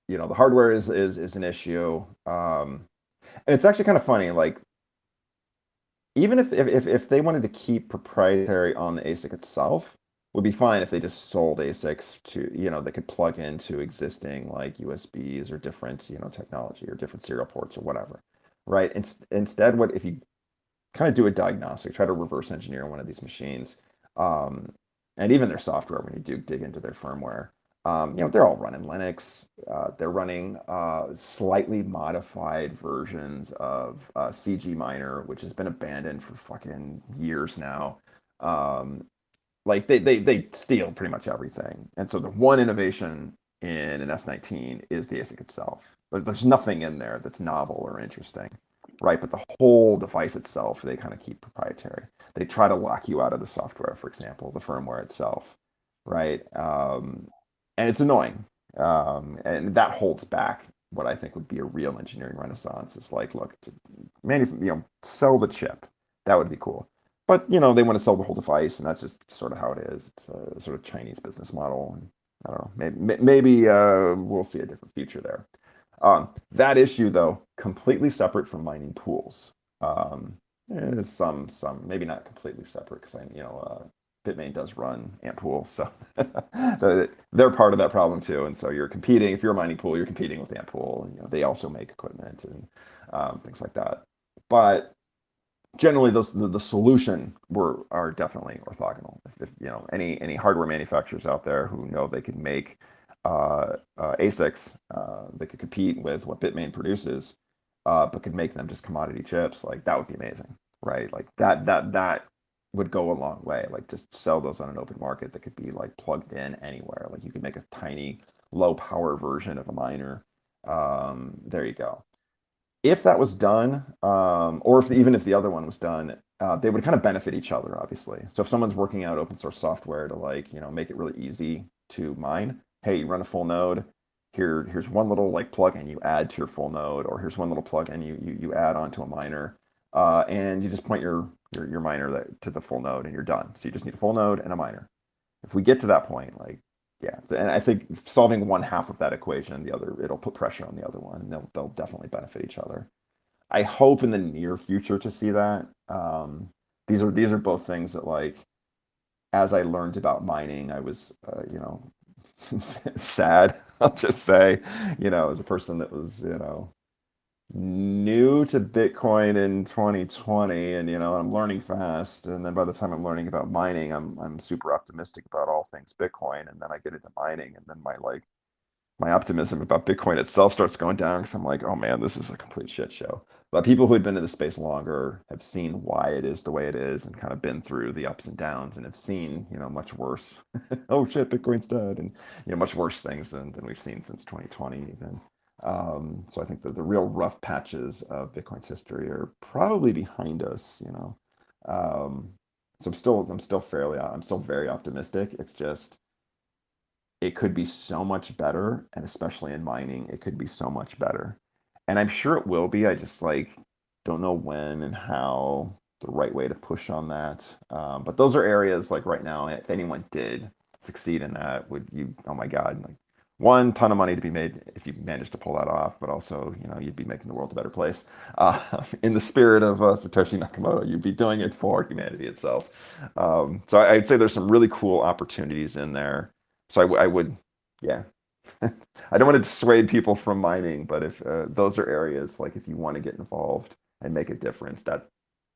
You know, the hardware is is is an issue, um, and it's actually kind of funny. Like, even if if if they wanted to keep proprietary on the ASIC itself, would be fine if they just sold ASICs to, you know, they could plug into existing like USBs or different, you know, technology or different serial ports or whatever, right? In, instead, what if you kind of do a diagnostic, try to reverse engineer one of these machines, um, and even their software when you do dig into their firmware, um, you know, they're all running Linux. Uh, they're running uh, slightly modified versions of uh, CG Miner, which has been abandoned for fucking years now. Um, like they they they steal pretty much everything. And so the one innovation in an S19 is the ASIC itself. But there's nothing in there that's novel or interesting, right? But the whole device itself, they kind of keep proprietary. They try to lock you out of the software, for example, the firmware itself, right? Um, and it's annoying, um, and that holds back what I think would be a real engineering renaissance. It's like, look, manuf- you know, sell the chip. That would be cool but you know they want to sell the whole device, and that's just sort of how it is. It's a sort of Chinese business model, and I don't know. Maybe, maybe uh, we'll see a different future there. Um, that issue, though, completely separate from mining pools. Um, eh, some, some, maybe not completely separate because I, you know, uh, Bitmain does run Antpool, so, so they're part of that problem too. And so you're competing. If you're a mining pool, you're competing with Antpool. And, you know, they also make equipment and um, things like that. But generally those the, the solution were are definitely orthogonal. If, if, you know any any hardware manufacturers out there who know they can make ASICs uh, that could compete with what Bitmain produces, uh, but could make them just commodity chips, like that would be amazing, right? Like that that that would go a long way. Like just sell those on an open market that could be like plugged in anywhere. Like you could make a tiny low power version of a miner. Um, there you go if that was done, um, or if even if the other one was done, uh, they would kind of benefit each other, obviously. So if someone's working out open source software to like, you know, make it really easy to mine, hey, you run a full node. Here, here's one little like plugin you add to your full node, or here's one little plugin you you, you add onto a miner, uh, and you just point your your your miner that to the full node and you're done. So you just need a full node and a miner. If we get to that point, like yeah, and I think solving one half of that equation, the other it'll put pressure on the other one. and They'll they'll definitely benefit each other. I hope in the near future to see that. Um, these are these are both things that like as I learned about mining, I was uh, you know sad. I'll just say, you know, as a person that was you know new to Bitcoin in 2020 and you know I'm learning fast and then by the time I'm learning about mining I'm I'm super optimistic about all things Bitcoin and then I get into mining and then my like my optimism about Bitcoin itself starts going down because I'm like oh man this is a complete shit show but people who had been in the space longer have seen why it is the way it is and kind of been through the ups and downs and have seen you know much worse oh shit Bitcoin's dead and you know much worse things than, than we've seen since 2020 even um, so I think that the real rough patches of Bitcoin's history are probably behind us, you know. Um, so I'm still I'm still fairly I'm still very optimistic. It's just it could be so much better, and especially in mining, it could be so much better. And I'm sure it will be. I just like don't know when and how the right way to push on that. Um, but those are areas like right now, if anyone did succeed in that, would you? Oh my God! Like one ton of money to be made if you manage to pull that off, but also, you know, you'd be making the world a better place. Uh, in the spirit of uh, Satoshi Nakamoto, you'd be doing it for humanity itself. Um, so I, would say there's some really cool opportunities in there. So I, would, yeah. I don't want to dissuade people from mining, but if uh, those are areas like if you want to get involved and make a difference, that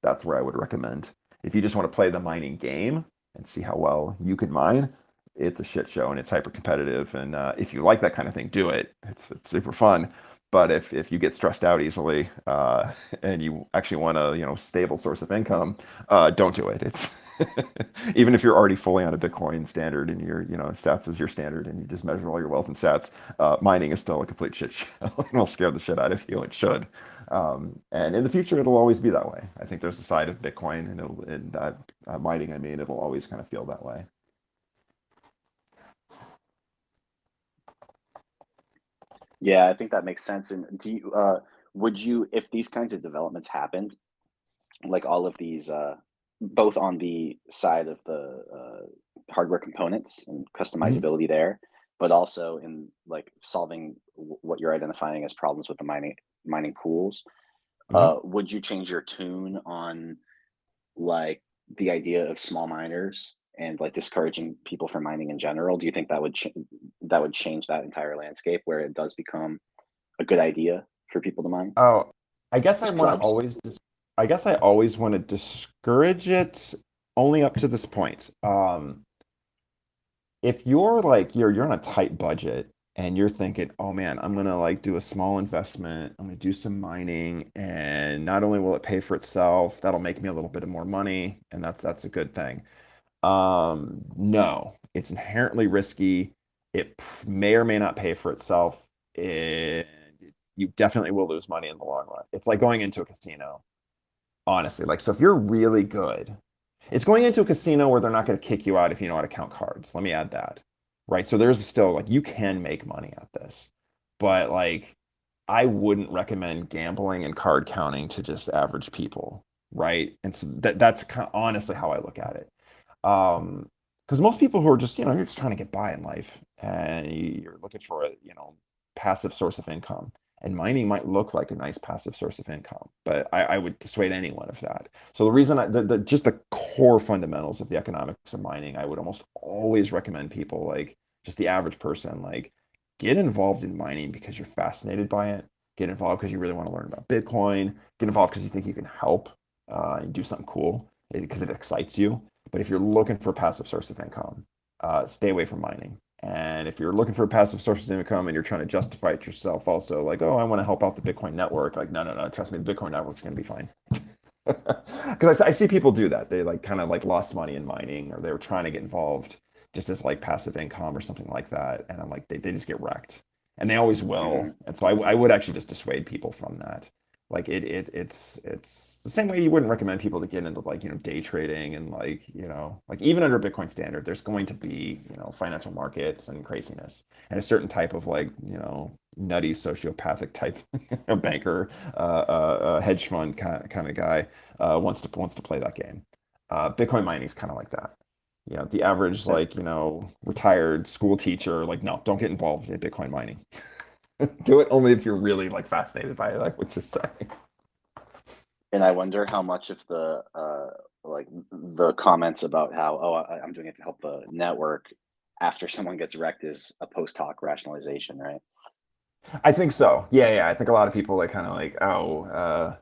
that's where I would recommend. If you just want to play the mining game and see how well you can mine, it's a shit show and it's hyper competitive. And uh, if you like that kind of thing, do it. It's, it's super fun. But if, if you get stressed out easily uh, and you actually want a you know stable source of income, uh, don't do it. It's even if you're already fully on a Bitcoin standard and your you know sats is your standard and you just measure all your wealth in sats, uh, mining is still a complete shit show and will scare the shit out of you. It should. Um, and in the future, it'll always be that way. I think there's a side of Bitcoin and, and uh, mining. I mean, it'll always kind of feel that way. Yeah, I think that makes sense. And do you, uh, would you, if these kinds of developments happened, like all of these, uh, both on the side of the uh, hardware components and Mm-hmm. customizability there, but also in like solving w- what you're identifying as problems with the mining mining pools, uh, would you change your tune on like the idea of small miners and like discouraging people from mining in general? Do you think that would ch- that would change that entire landscape where it does become a good idea for people to mine? Oh, I guess I want to always dis- I guess I always want to discourage it only up to this point. Um, if you're like you're you're on a tight budget and you're thinking, "Oh man, I'm gonna like do a small investment. I'm gonna do some mining, and not only will it pay for itself, that'll make me a little bit of more money, and that's that's a good thing." Um, no, it's inherently risky. It may or may not pay for itself, and you definitely will lose money in the long run. It's like going into a casino, honestly. Like, so if you're really good, it's going into a casino where they're not going to kick you out if you know how to count cards. Let me add that, right? So there's still like you can make money at this, but like I wouldn't recommend gambling and card counting to just average people, right? And so that that's kind of honestly how I look at it. Um, because most people who are just, you know, you're just trying to get by in life and you- you're looking for a, you know, passive source of income. And mining might look like a nice passive source of income, but I, I would dissuade anyone of that. So the reason I, the, the just the core fundamentals of the economics of mining, I would almost always recommend people like just the average person, like get involved in mining because you're fascinated by it. Get involved because you really want to learn about Bitcoin. Get involved because you think you can help uh, and do something cool because it excites you. But if you're looking for a passive source of income, uh, stay away from mining. And if you're looking for a passive source of income and you're trying to justify it yourself, also like, oh, I want to help out the Bitcoin network, like, no, no, no, trust me, the Bitcoin network's going to be fine. Because I, I see people do that. They like kind of like lost money in mining, or they were trying to get involved just as like passive income or something like that, and I'm like, they they just get wrecked, and they always will. Mhm. And so I, I would actually just dissuade people from that. Like it it it's it's the same way you wouldn't recommend people to get into like you know day trading and like you know like even under Bitcoin standard, there's going to be you know financial markets and craziness and a certain type of like you know nutty sociopathic type banker, uh, uh, hedge fund kind, kind of guy uh, wants to wants to play that game. Uh, Bitcoin mining is kind of like that. You know, the average like you know retired school teacher like no, don't get involved in Bitcoin mining. Do it only if you're really like fascinated by it, like what you're saying. And I wonder how much of the uh, like the comments about how oh I, I'm doing it to help the network after someone gets wrecked is a post hoc rationalization, right? I think so. Yeah, yeah. I think a lot of people like kind of like oh, uh,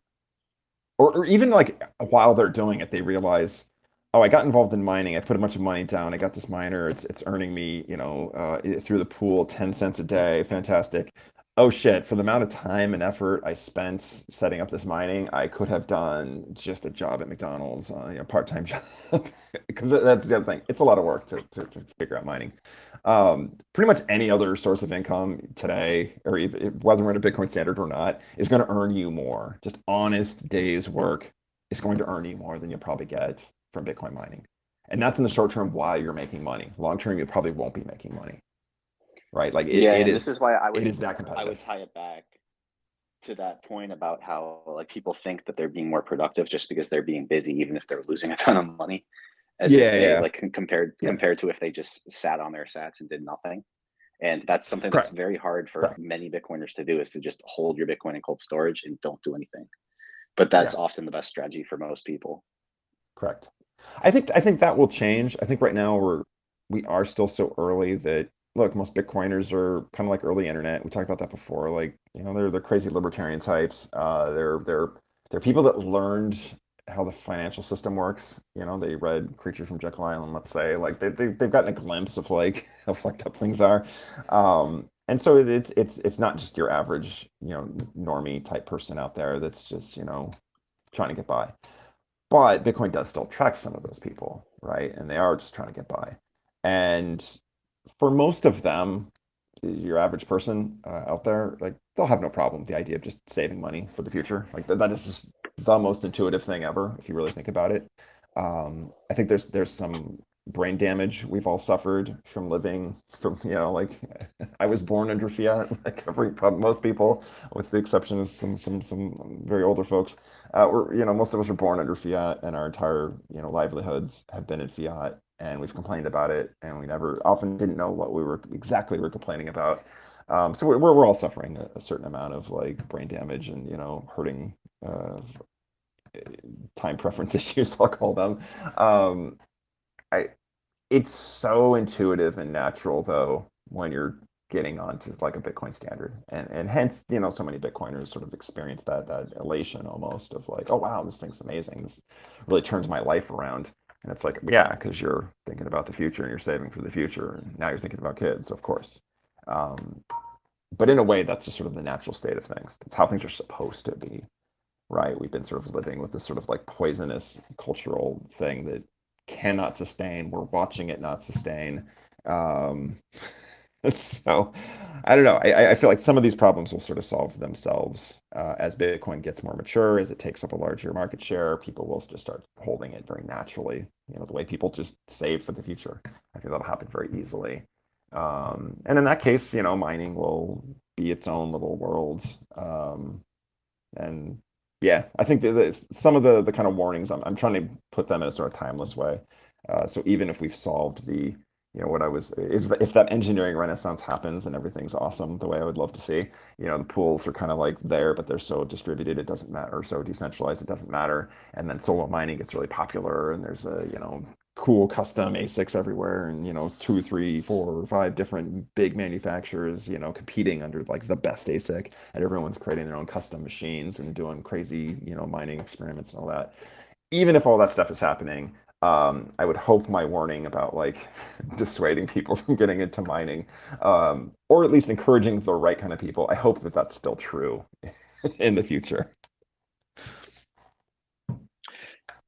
or or even like while they're doing it, they realize oh, I got involved in mining. I put a bunch of money down. I got this miner. It's it's earning me, you know, uh, through the pool, ten cents a day. Fantastic. Oh shit! For the amount of time and effort I spent setting up this mining, I could have done just a job at McDonald's, uh, you know, part-time job. Because that's the other thing. It's a lot of work to to, to figure out mining. Um, pretty much any other source of income today, or even, whether we're in a Bitcoin standard or not, is going to earn you more. Just honest day's work is going to earn you more than you'll probably get from Bitcoin mining. And that's in the short term while you're making money. Long term, you probably won't be making money. Right? Like it, yeah, it is, this is why I would it is that competitive. I would tie it back to that point about how like people think that they're being more productive just because they're being busy, even if they're losing a ton of money. As yeah, they, yeah. like compared yeah. compared to if they just sat on their sats and did nothing. And that's something Correct. that's very hard for Correct. many Bitcoiners to do is to just hold your Bitcoin in cold storage and don't do anything. But that's yeah. often the best strategy for most people. Correct. I think I think that will change. I think right now we're we are still so early that look, most Bitcoiners are kind of like early internet. We talked about that before. Like, you know, they're they're crazy libertarian types. Uh, they're they're they're people that learned how the financial system works. You know, they read Creature from Jekyll Island, let's say. Like they, they they've gotten a glimpse of like how fucked up things are. Um, and so it's it's it's not just your average, you know, normie type person out there that's just, you know, trying to get by. But Bitcoin does still track some of those people, right? And they are just trying to get by. And for most of them, your average person uh, out there, like they'll have no problem with the idea of just saving money for the future. Like that, that is just the most intuitive thing ever, if you really think about it. Um, I think there's there's some brain damage we've all suffered from living from you know like I was born under fiat like every most people with the exception of some some some very older folks uh, we're you know most of us are born under fiat and our entire you know livelihoods have been in fiat and we've complained about it and we never often didn't know what we were exactly we were complaining about. Um, so we're, we're all suffering a, a, certain amount of like brain damage and you know hurting uh, time preference issues I'll call them. Um, I it's so intuitive and natural though when you're getting onto like a Bitcoin standard, and and hence you know so many Bitcoiners sort of experience that that elation almost of like oh wow this thing's amazing this really turns my life around, and it's like yeah because you're thinking about the future and you're saving for the future and now you're thinking about kids of course, um, but in a way that's just sort of the natural state of things. It's how things are supposed to be, right? We've been sort of living with this sort of like poisonous cultural thing that cannot sustain. We're watching it not sustain. Um, so I don't know. I, I feel like some of these problems will sort of solve themselves uh, as Bitcoin gets more mature, as it takes up a larger market share. People will just start holding it very naturally. You know, the way people just save for the future. I think that'll happen very easily. Um, and in that case, you know, mining will be its own little world. Um, and yeah, I think that some of the the kind of warnings I'm I'm trying to put them in a sort of timeless way. Uh, so even if we've solved the you know what I was if if that engineering renaissance happens and everything's awesome the way I would love to see, you know the pools are kind of like there, but they're so distributed it doesn't matter, so decentralized it doesn't matter. And then solo mining gets really popular, and there's a you know cool custom ASICs everywhere and you know two, three, four, five different big manufacturers, you know, competing under like the best ASIC and everyone's creating their own custom machines and doing crazy, you know, mining experiments and all that. Even if all that stuff is happening, um, I would hope my warning about like dissuading people from getting into mining, um, or at least encouraging the right kind of people. I hope that that's still true in the future.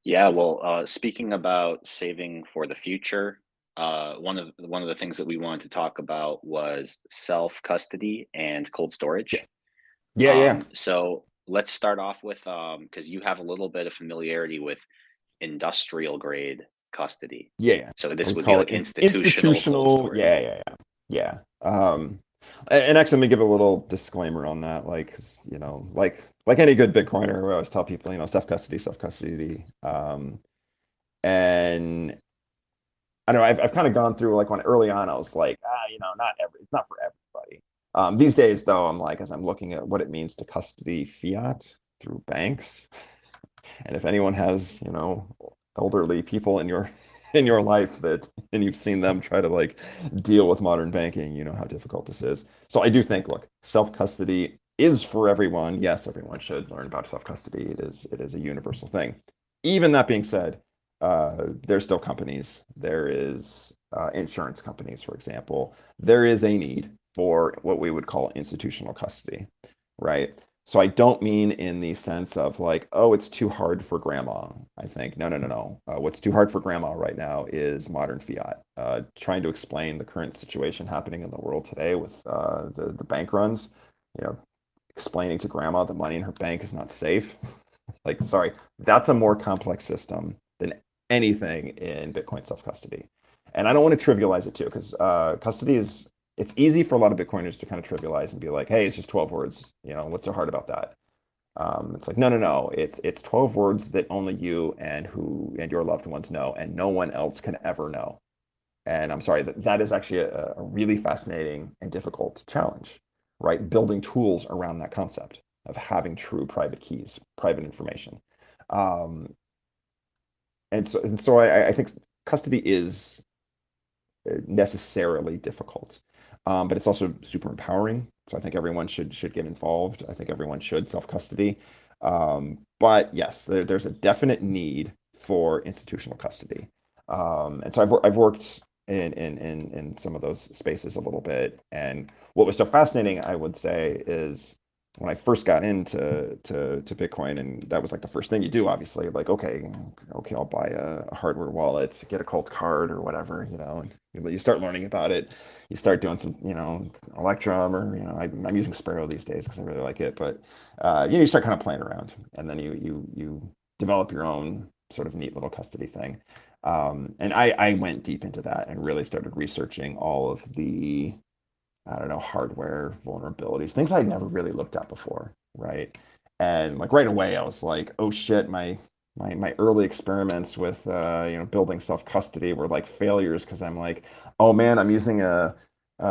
Yeah, well, uh, speaking about saving for the future, uh, one of the, one of the things that we wanted to talk about was self custody and cold storage. Yeah, yeah. yeah. Um, so let's start off with because um, you have a little bit of familiarity with industrial grade custody. Yeah. So this we would be like institutional. institutional yeah, yeah, yeah, yeah. Um, And, actually, let me give a little disclaimer on that. Like, you know, like like any good Bitcoiner, we always tell people, you know, self custody, self custody. Um, and I don't know, I've, I've kind of gone through like when early on, I was like, ah, you know, not every, it's not for everybody. Um, these days, though, I'm like, as I'm looking at what it means to custody fiat through banks, and if anyone has, you know, elderly people in your in your life that and you've seen them try to like deal with modern banking, you know how difficult this is. So I do think, look, self-custody is for everyone. Yes, everyone should learn about self-custody. It is it is a universal thing. Even that being said, uh, there's still companies. There is uh, insurance companies, for example. There is a need for what we would call institutional custody, right? So I don't mean in the sense of like, oh, it's too hard for grandma. I think no, no, no, no. Uh, what's too hard for grandma right now is modern fiat. Uh, trying to explain the current situation happening in the world today with uh, the the bank runs. You know, explaining to grandma that money in her bank is not safe. like, sorry, that's a more complex system than anything in Bitcoin self custody. And I don't want to trivialize it too, because uh, custody is it's easy for a lot of Bitcoiners to kind of trivialize and be like, hey, it's just 12 words. You know, what's so hard about that? Um, it's like, no, no, no. It's it's 12 words that only you and who and your loved ones know, and no one else can ever know. And I'm sorry, that, that is actually a, a really fascinating and difficult challenge, right? Building tools around that concept of having true private keys, private information. Um, and so, and so I, I think custody is uh, necessarily difficult um, but it's also super empowering. So I think everyone should should get involved. I think everyone should self custody. Um, but yes, there, there's a definite need for institutional custody. Um, and so I've I've worked in, in in in some of those spaces a little bit. And what was so fascinating, I would say, is when I first got into to to Bitcoin, and that was like the first thing you do, obviously, like okay, okay, I'll buy a, a hardware wallet, get a Coldcard or whatever, you know, and you, start learning about it. You start doing some, you know, Electrum or you know, I, am using Sparrow these days because I really like it, but uh, you know, you start kind of playing around, and then you you you develop your own sort of neat little custody thing. Um, and I I went deep into that and really started researching all of the I don't know, hardware vulnerabilities, things I'd never really looked at before, right? And like right away, I was like, oh shit, my my my early experiments with uh, you know building self custody were like failures because I'm like, oh man, I'm using a uh,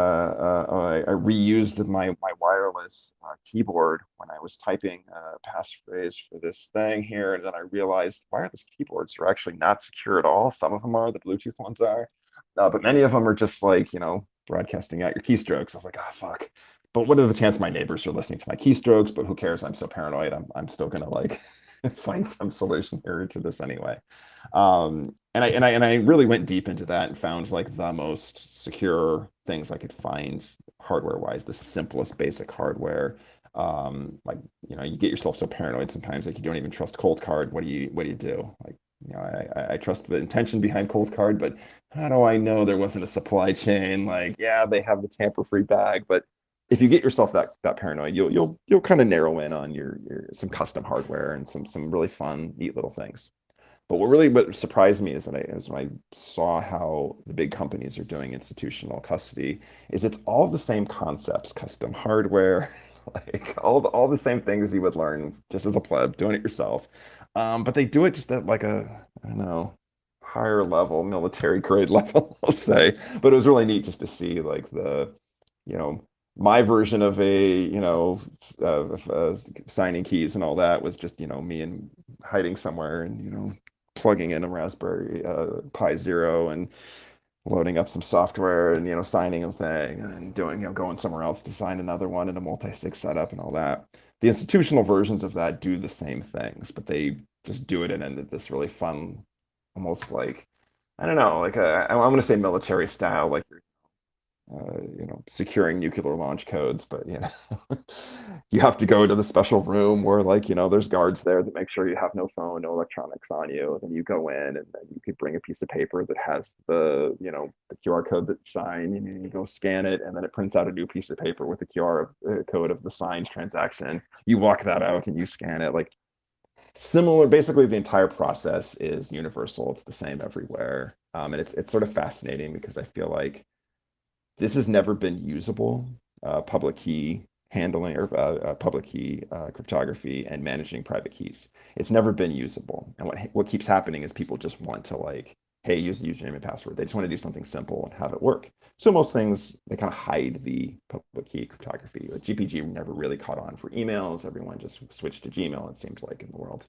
uh, I reused my my wireless uh, keyboard when I was typing a passphrase for this thing here, and then I realized wireless keyboards are actually not secure at all. Some of them are, the Bluetooth ones are, uh, but many of them are just like you know broadcasting out your keystrokes. I was like, ah, oh, fuck. But what are the chances my neighbors are listening to my keystrokes? But who cares? I'm so paranoid. I'm I'm still gonna like find some solution here to this anyway. Um, and I and I and I really went deep into that and found like the most secure things I could find hardware wise, the simplest basic hardware. Um, like you know, you get yourself so paranoid sometimes like you don't even trust Coldcard. What do you what do you do? Like you know, I, I trust the intention behind Coldcard, but how do I know there wasn't a supply chain? Like, yeah, they have the tamper-free bag, but if you get yourself that that paranoid, you'll you'll you'll kind of narrow in on your your some custom hardware and some some really fun, neat little things. But what really what surprised me is that I is when I saw how the big companies are doing institutional custody, is it's all the same concepts, custom hardware, like all the all the same things you would learn just as a pleb, doing it yourself. Um, but they do it just at like a I don't know higher level, military grade level, I'll say. But it was really neat just to see like the you know my version of a you know uh, uh, signing keys and all that was just you know me and hiding somewhere and you know plugging in a Raspberry uh, Pi Zero and loading up some software and you know signing a thing and doing you know going somewhere else to sign another one in a multi-sig setup and all that the institutional versions of that do the same things, but they just do it in this really fun, almost like I don't know, like a, I'm going to say military style, like uh, you know, securing nuclear launch codes, but you know, you have to go to the special room where like, you know, there's guards there that make sure you have no phone, no electronics on you. Then you go in and then you could bring a piece of paper that has the, you know, the QR code that signed, and you go scan it and then it prints out a new piece of paper with the QR uh, code of the signed transaction. You walk that out and you scan it like similar basically the entire process is universal it's the same everywhere um, and it's it's sort of fascinating because i feel like this has never been usable uh, public key handling or uh, uh, public key uh, cryptography and managing private keys. It's never been usable. And what what keeps happening is people just want to like, hey, use username and password. They just want to do something simple and have it work. So most things they kind of hide the public key cryptography. But GPG never really caught on for emails. Everyone just switched to Gmail. It seems like in the world.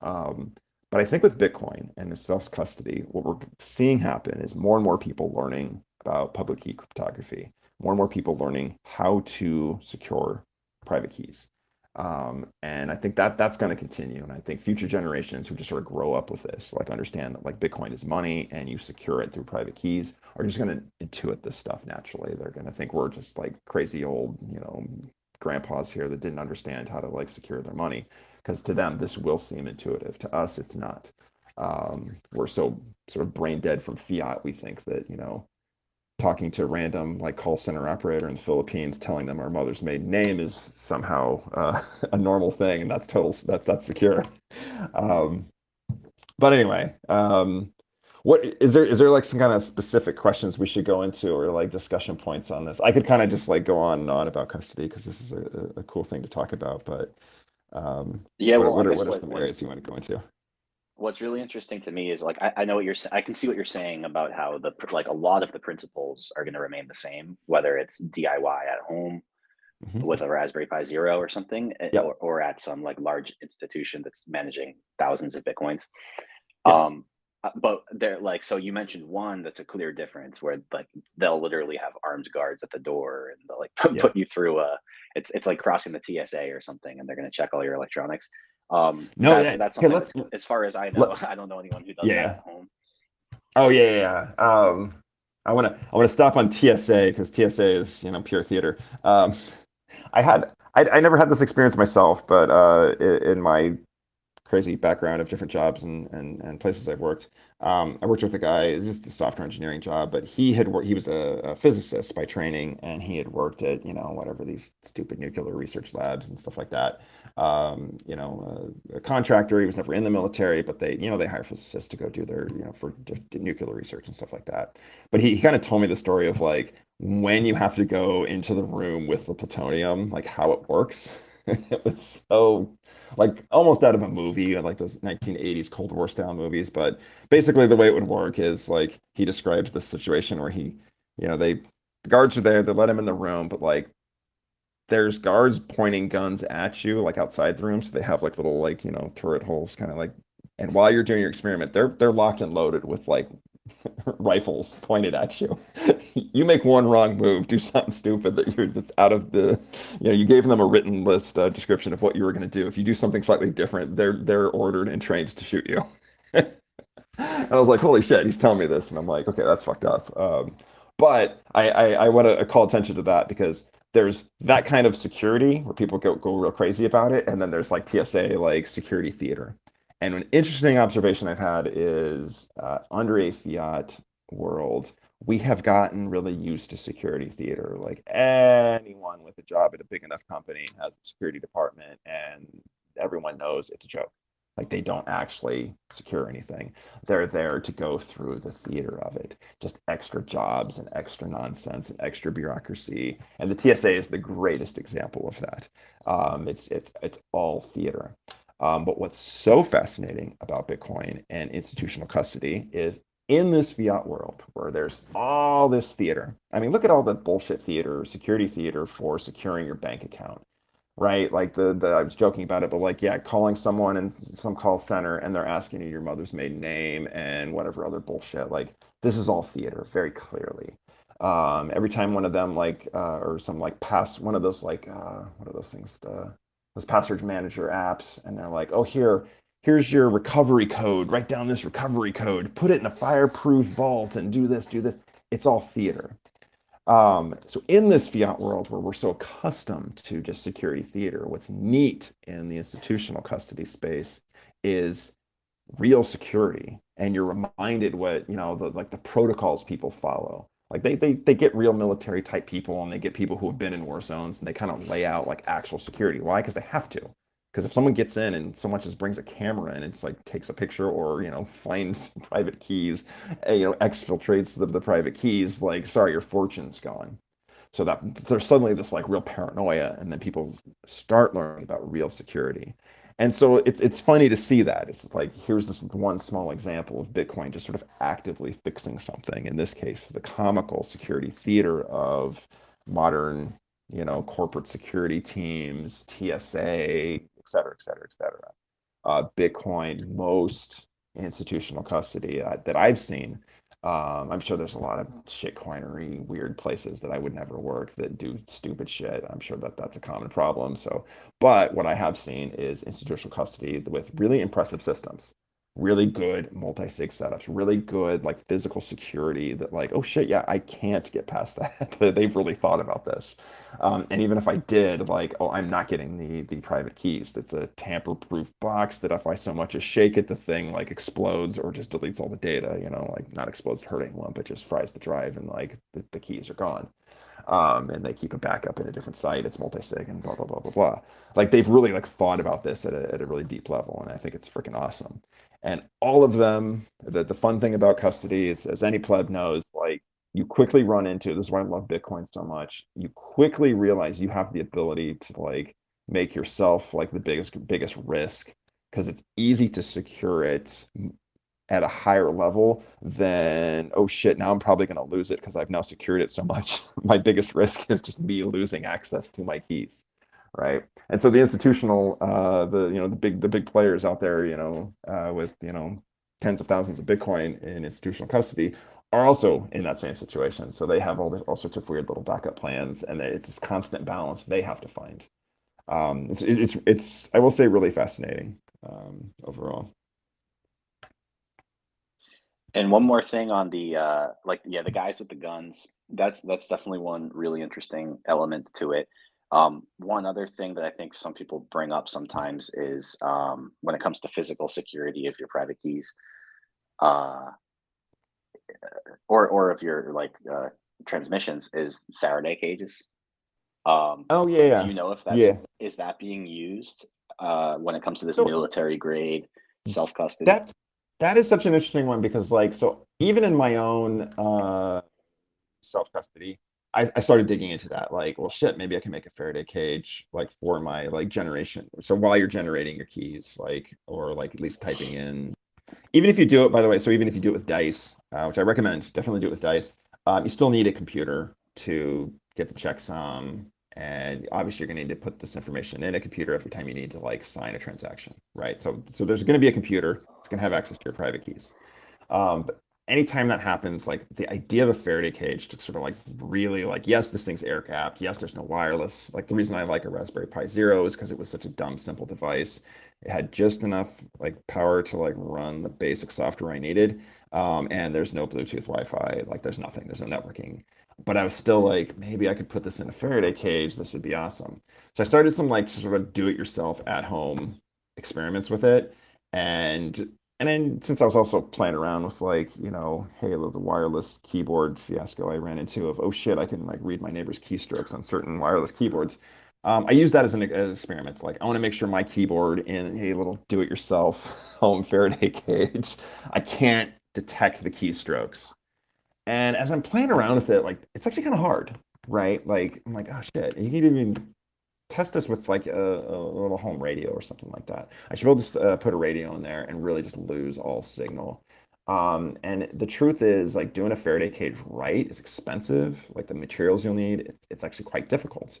Um, but I think with Bitcoin and the self custody, what we're seeing happen is more and more people learning about public key cryptography more and more people learning how to secure private keys. Um, and I think that that's going to continue. And I think future generations who just sort of grow up with this, like understand that like Bitcoin is money and you secure it through private keys, are just going to intuit this stuff naturally. They're going to think we're just like crazy old, you know, grandpas here that didn't understand how to like secure their money. Because to them, this will seem intuitive. To us, it's not. Um, we're so sort of brain dead from fiat. We think that you know talking to a random like call center operator in the Philippines, telling them our mother's maiden name is somehow uh, a normal thing, and that's total that's that's secure. Um, but anyway, um, what is there is there like some kind of specific questions we should go into or like discussion points on this? I could kind of just like go on and on about custody because this is a, a cool thing to talk about, but um, yeah, what, well, what, are, what, what are some areas you want to go into? What's really interesting to me is like I, I know what you're I can see what you're saying about how the like a lot of the principles are going to remain the same, whether it's DIY at home mm-hmm. with a Raspberry Pi Zero or something, eh, yep. or, or, at some like large institution that's managing thousands of bitcoins. Yes. Um, uh, but they're like so you mentioned one that's a clear difference where like they'll literally have armed guards at the door and they'll like put, put you through a it's it's like crossing the TSA or something and they're going to check all your electronics. Um, no, that's, yeah. that's something that's, as far as I know. Let, I don't know anyone who does yeah. that at home. Oh yeah, yeah. yeah. Um, I want to I want to stop on TSA because TSA is you know pure theater. Um, I had I, I never had this experience myself, but uh, in, in my crazy background of different jobs and and, and places I've worked, um, I worked with a guy, just a software engineering job, but he had worked, he was a, a, physicist by training, and he had worked at, you know, whatever these stupid nuclear research labs and stuff like that. Um, you know, a, a, contractor, he was never in the military, but they, you know, they hire physicists to go do their, you know, for nuclear research and stuff like that. But he, he kind of told me the story of like when you have to go into the room with the plutonium, like how it works. it was so like almost out of a movie, like those 1980s Cold War style movies. But basically, the way it would work is like he describes the situation where he, you know, they the guards are there, they let him in the room, but like there's guards pointing guns at you like outside the room, so they have like little like you know turret holes, kind of like. And while you're doing your experiment, they're they're locked and loaded with like rifles pointed at you. you make one wrong move, do something stupid that you're that's out of the, you know, you gave them a written list uh, description of what you were going to do. If you do something slightly different, they're they're ordered and trained to shoot you. and I was like, holy shit, he's telling me this, and I'm like, okay, that's fucked up. Um, but I I, I want to call attention to that because there's that kind of security where people go go real crazy about it, and then there's like TSA like security theater. And an interesting observation I've had is uh, under a fiat world, we have gotten really used to security theater. Like anyone with a job at a big enough company has a security department, and everyone knows it's a joke. Like they don't actually secure anything. They're there to go through the theater of it. Just extra jobs and extra nonsense and extra bureaucracy. And the TSA is the greatest example of that. Um, it's it's it's all theater. Um, but what's so fascinating about Bitcoin and institutional custody is in this fiat world where there's all this theater. I mean, look at all the bullshit theater, security theater for securing your bank account, right? Like the, the I was joking about it, but like, yeah, calling someone in some call center and they're asking you your mother's maiden name and whatever other bullshit. Like, this is all theater very clearly. Um, every time one of them like uh, or some like pass one of those like uh, what are those things? The those password manager apps and they're like, oh, here, here's your recovery code. Write down this recovery code, put it in a fireproof vault and do this, do this. It's all theater. Um, so in this fiat world where we're so accustomed to just security theater, what's neat in the institutional custody space is real security. And you're reminded what, you know, the, like the protocols people follow. Like they, they they get real military type people and they get people who have been in war zones and they kind of lay out like actual security. Why? Because they have to. Because if someone gets in and so much as brings a camera in, it's like takes a picture or you know finds private keys, eh, you know exfiltrates the, the private keys. Like sorry, your fortune's gone. So that there's suddenly this like real paranoia, and then people start learning about real security. And so it's it's funny to see that. It's like here's this one small example of Bitcoin just sort of actively fixing something. In this case, the comical security theater of modern, you know, corporate security teams, TSA, et cetera, et cetera, et cetera. Uh, Bitcoin, most institutional custody uh, that I've seen um, I'm sure there's a lot of shitcoinery, weird places that I would never work that do stupid shit. I'm sure that that's a common problem. So, but what I have seen is institutional custody with really impressive systems really good multi-sig setups, really good like physical security that like, oh shit, yeah, I can't get past that. They've really thought about this. Um, and even if I did, like, oh, I'm not getting the the private keys. It's a tamper-proof box that if I so much as shake it, the thing like explodes or just deletes all the data, you know, like not explodes to hurt anyone, but just fries the drive and like the, the keys are gone. Um, and they keep a backup in a different site. It's multi-sig and blah blah blah blah blah. Like they've really like thought about this at a, at a really deep level, and I think it's freaking awesome and all of them the, the fun thing about custody is as any pleb knows like you quickly run into this is why i love bitcoin so much you quickly realize you have the ability to like make yourself like the biggest biggest risk because it's easy to secure it at a higher level than oh shit now i'm probably going to lose it because i've now secured it so much. My biggest risk is just me losing access to my keys right? And so the institutional, uh, the you know the big the big players out there, you know, uh, with you know tens of thousands of Bitcoin in institutional custody are also in that same situation. So they have all this all sorts of weird little backup plans, and it's this constant balance they have to find. Um, it's it's it's I will say really fascinating um, overall. And one more thing on the uh, like yeah the guys with the guns that's that's definitely one really interesting element to it um, one other thing that I think some people bring up sometimes is um, when it comes to physical security of your private keys, uh, or or of your like uh, transmissions, is Faraday cages. Um, oh yeah, yeah. Do you know if that's yeah. is that being used uh, when it comes to this so, military grade self custody? That that is such an interesting one because like so even in my own uh, self custody, I, I started digging into that like well shit maybe i can make a faraday cage like for my like generation. So while you're generating your keys like or like at least typing in even if you do it by the way so even if you do it with dice uh, which i recommend definitely do it with dice um, you still need a computer to get the checksum and obviously you're going to need to put this information in a computer every time you need to like sign a transaction right? So so there's going to be a computer it's going to have access to your private keys. Um, but anytime that happens, like the idea of a Faraday cage to sort of like really like, yes, this thing's air gapped. Yes, there's no wireless. Like the reason I like a Raspberry Pi Zero is because it was such a dumb, simple device. It had just enough like power to like run the basic software I needed. Um, and there's no Bluetooth Wi-Fi. Like there's nothing. There's no networking. But I was still like, maybe I could put this in a Faraday cage. This would be awesome. So I started some like sort of do-it-yourself at home experiments with it and and then since I was also playing around with like, you know, Halo, the wireless keyboard fiasco I ran into of, oh shit, I can like read my neighbor's keystrokes on certain wireless keyboards. Um, I use that as an, as experiment. Like I want to make sure my keyboard in a little do-it-yourself home Faraday cage, I can't detect the keystrokes. And as I'm playing around with it, like it's actually kind of hard, right? Like I'm like, oh shit, you can even test this with like a, a, little home radio or something like that. I should be able to uh, put a radio in there and really just lose all signal. Um, and the truth is, like doing a Faraday cage right is expensive. Like the materials you'll need, it's, it's actually quite difficult.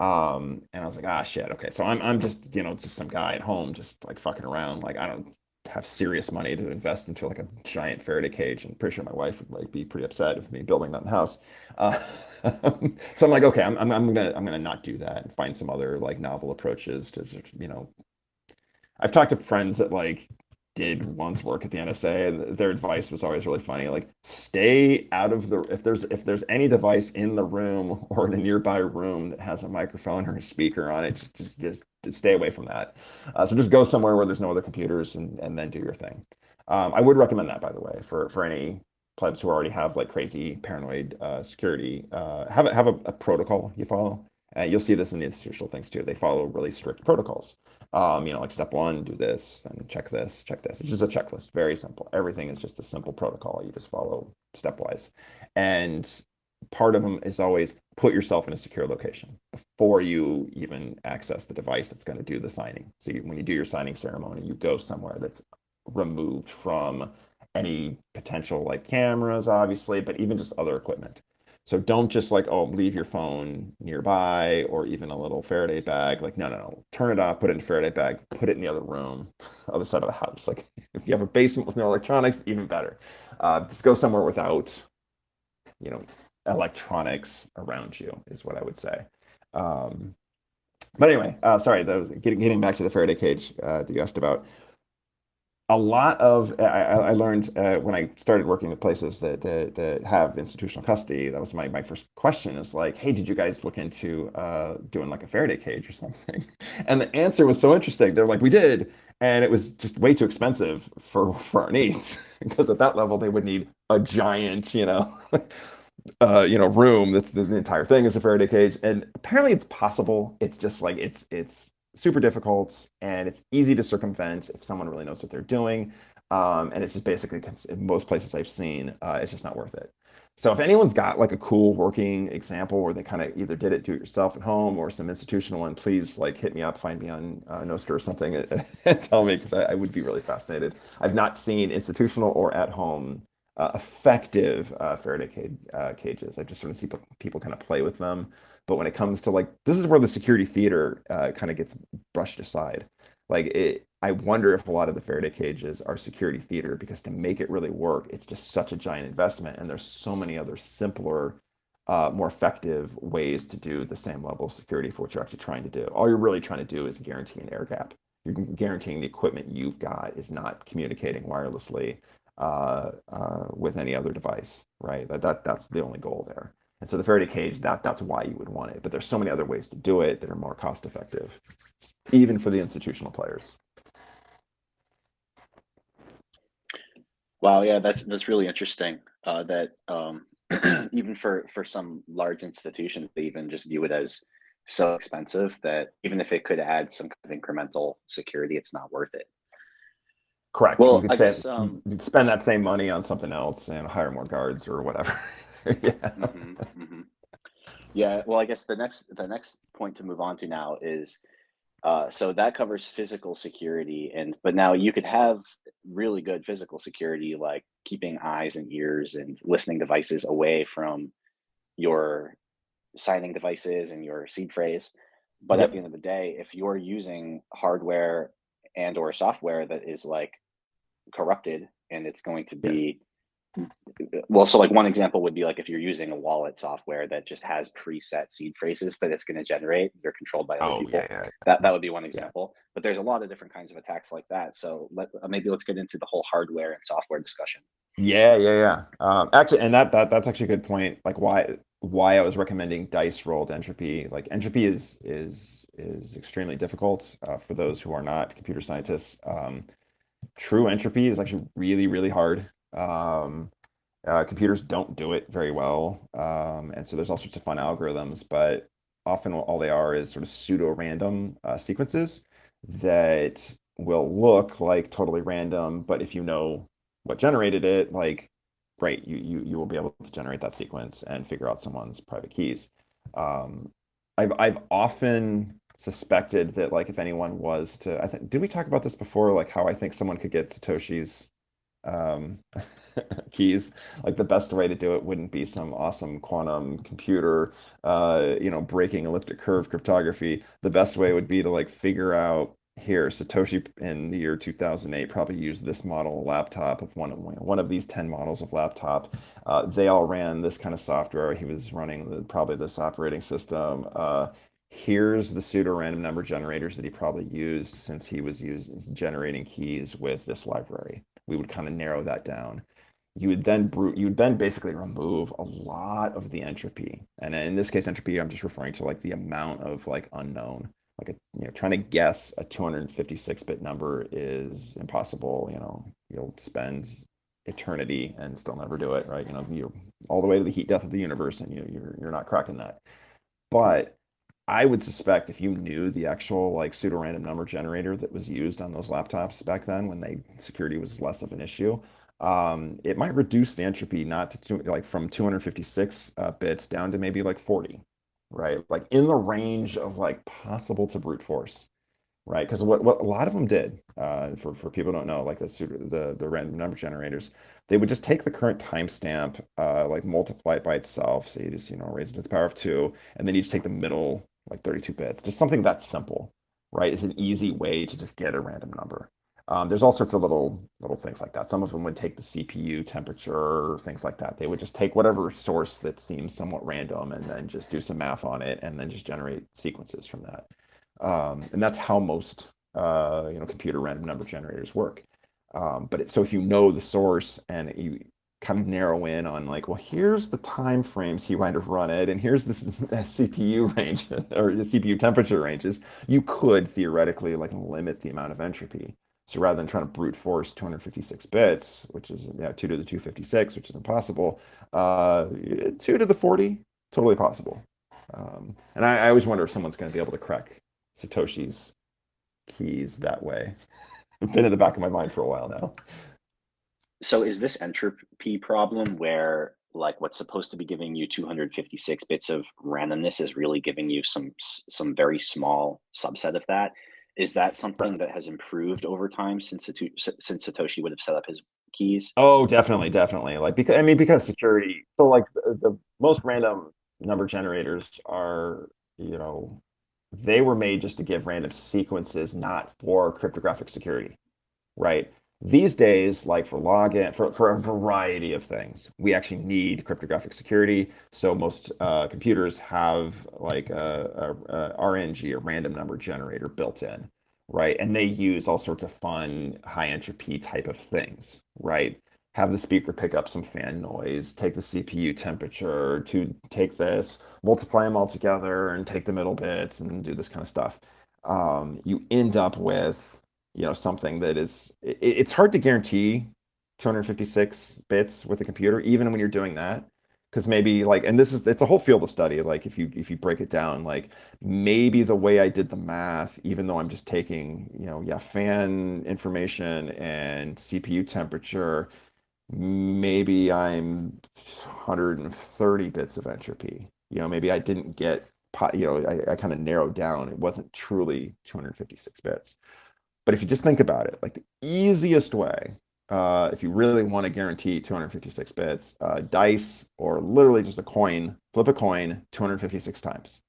Um, and I was like, ah, shit. Okay, so I'm I'm just you know just some guy at home just like fucking around. Like I don't have serious money to invest into like a giant Faraday cage, and pretty sure my wife would like be pretty upset with me building that in the house. Uh, so I'm like, okay, I'm, I'm, I'm gonna I'm gonna not do that and find some other like novel approaches to you know. I've talked to friends that like did once work at the NSA, and their advice was always really funny. Like, stay out of the if there's if there's any device in the room or in a nearby room that has a microphone or a speaker on it, just just just, just stay away from that. Uh, so just go somewhere where there's no other computers and and then do your thing. Um, I would recommend that, by the way, for for any plebs who already have like crazy paranoid uh, security. Uh, have a, have a, a protocol you follow. Uh, you'll see this in the institutional things too. They follow really strict protocols. Um, you know, like step one, do this and check this, check this. It's just a checklist, very simple. Everything is just a simple protocol. You just follow stepwise. And part of them is always put yourself in a secure location before you even access the device that's going to do the signing. So you, when you do your signing ceremony, you go somewhere that's removed from any potential like cameras, obviously, but even just other equipment. So don't just like, oh, leave your phone nearby or even a little Faraday bag. Like, no, no, no. Turn it off, put it in a Faraday bag, put it in the other room, other side of the house. Like, if you have a basement with no electronics, even better. Uh, just go somewhere without, you know, electronics around you is what I would say. Um, but anyway, uh, sorry, that was getting, getting back to the Faraday cage uh, that you asked about a lot of I, I learned uh, when I started working with places that, that, that have institutional custody. That was my my first question is like, hey, did you guys look into uh, doing like a Faraday cage or something? And the answer was so interesting. They're like, we did, and it was just way too expensive for for our needs because at that level they would need a giant, you know. uh, you know, room that's the, the entire thing is a Faraday cage, and apparently it's possible. It's just like it's it's super difficult and it's easy to circumvent if someone really knows what they're doing. Um, and it's just basically in most places I've seen, uh, it's just not worth it. So if anyone's got like a cool working example where they kind of either did it do it yourself at home or some institutional one, please like hit me up, find me on uh, Nostr or something, and tell me because I, I, would be really fascinated. I've not seen institutional or at home uh, effective uh, Faraday cage, uh, cages. I've just sort of see people kind of play with them. But when it comes to like, this is where the security theater uh, kind of gets brushed aside. Like, it, I wonder if a lot of the Faraday cages are security theater because to make it really work, it's just such a giant investment, and there's so many other simpler, uh, more effective ways to do the same level of security for what you're actually trying to do. All you're really trying to do is guarantee an air gap. You're guaranteeing the equipment you've got is not communicating wirelessly uh, uh, with any other device, right? That, that that's the only goal there. And so the Faraday cage, that that's why you would want it. But there's so many other ways to do it that are more cost effective, even for the institutional players. Wow, yeah, that's that's really interesting. Uh, that um, even for for some large institutions, they even just view it as so expensive that even if it could add some kind of incremental security, it's not worth it. Correct. Well, you could I guess, um, spend that same money on something else and hire more guards or whatever. yeah. Mm-hmm, mm-hmm. Yeah. Well, I guess the next the next point to move on to now is uh, so that covers physical security, and but now you could have really good physical security, like keeping eyes and ears and listening devices away from your signing devices and your seed phrase. But yep. at the end of the day, if you're using hardware and or software that is like corrupted and it's going to be well so like one example would be like if you're using a wallet software that just has preset seed phrases that it's going to generate they're controlled by other oh, people. yeah, yeah. that that would be one example yeah. but there's a lot of different kinds of attacks like that so let, uh, maybe let's get into the whole hardware and software discussion. Yeah yeah yeah. Um, actually and that, that that's actually a good point like why why i was recommending dice rolled entropy. Like entropy is is is extremely difficult uh, for those who are not computer scientists. Um, true entropy is actually really really hard um, uh, computers don't do it very well, um, and so there's all sorts of fun algorithms, but often all they are is sort of pseudo-random uh, sequences that will look like totally random, but if you know what generated it, like great, you you you will be able to generate that sequence and figure out someone's private keys. Um, I've I've often suspected that like if anyone was to I think did we talk about this before like how I think someone could get Satoshi's um, keys. Like the best way to do it wouldn't be some awesome quantum computer, uh, you know, breaking elliptic curve cryptography. The best way would be to like figure out here Satoshi in the year 2008 probably used this model laptop of one of one of these 10 models of laptop. Uh, they all ran this kind of software. He was running the, probably this operating system. Uh, here's the pseudo random number generators that he probably used since he was using generating keys with this library we would kind of narrow that down. You would then you would then basically remove a lot of the entropy, and in this case, entropy I'm just referring to like the amount of like unknown. Like a, you know, trying to guess a 256-bit number is impossible. You know, you'll spend eternity and still never do it, right? You know, you're all the way to the heat death of the universe, and you you're you're not cracking that. But I would suspect if you knew the actual like pseudo random number generator that was used on those laptops back then when they security was less of an issue, um, it might reduce the entropy not to like from 256 uh, bits down to maybe like 40, right? Like in the range of like possible to brute force, right? Because what, what a lot of them did, uh, for for people who don't know, like the the the random number generators, they would just take the current timestamp, uh, like multiply it by itself. So you just you know raise it to the power of two, and then you just take the middle like 32 bits, just something that simple, right? Is an easy way to just get a random number. Um, there's all sorts of little little things like that. Some of them would take the CPU temperature, things like that. They would just take whatever source that seems somewhat random and then just do some math on it and then just generate sequences from that. Um, and that's how most uh, you know computer random number generators work. Um, but it, so if you know the source and you kind of narrow in on like, well, here's the time frames he might have run it, and here's this CPU range or the CPU temperature ranges, you could theoretically like limit the amount of entropy. So rather than trying to brute force 256 bits, which is yeah, 2 to the 256, which is impossible, uh, 2 to the 40, totally possible. Um, and I, I always wonder if someone's going to be able to crack Satoshi's keys that way. Been in the back of my mind for a while now. So is this entropy problem where like what's supposed to be giving you 256 bits of randomness is really giving you some some very small subset of that? Is that something that has improved over time since since Satoshi would have set up his keys? Oh, definitely, definitely. Like because I mean because security. So like the, the most random number generators are you know they were made just to give random sequences, not for cryptographic security, right? These days, like for login, for, for a variety of things, we actually need cryptographic security. So most uh, computers have like a, a, a RNG, a random number generator built in, right? And they use all sorts of fun high entropy type of things, right? Have the speaker pick up some fan noise, take the CPU temperature to take this, multiply them all together and take the middle bits and do this kind of stuff. Um, you end up with you know something that is it, it's hard to guarantee 256 bits with a computer even when you're doing that. Because maybe like and this is it's a whole field of study like if you if you break it down like maybe the way i did the math even though i'm just taking you know yeah fan information and cpu temperature maybe i'm 130 bits of entropy. You know maybe i didn't get you know i, I kind of narrowed down. It wasn't truly 256 bits but if you just think about it, like the easiest way, uh, if you really want to guarantee 256 bits, uh, dice or literally just a coin, flip a coin 256 times,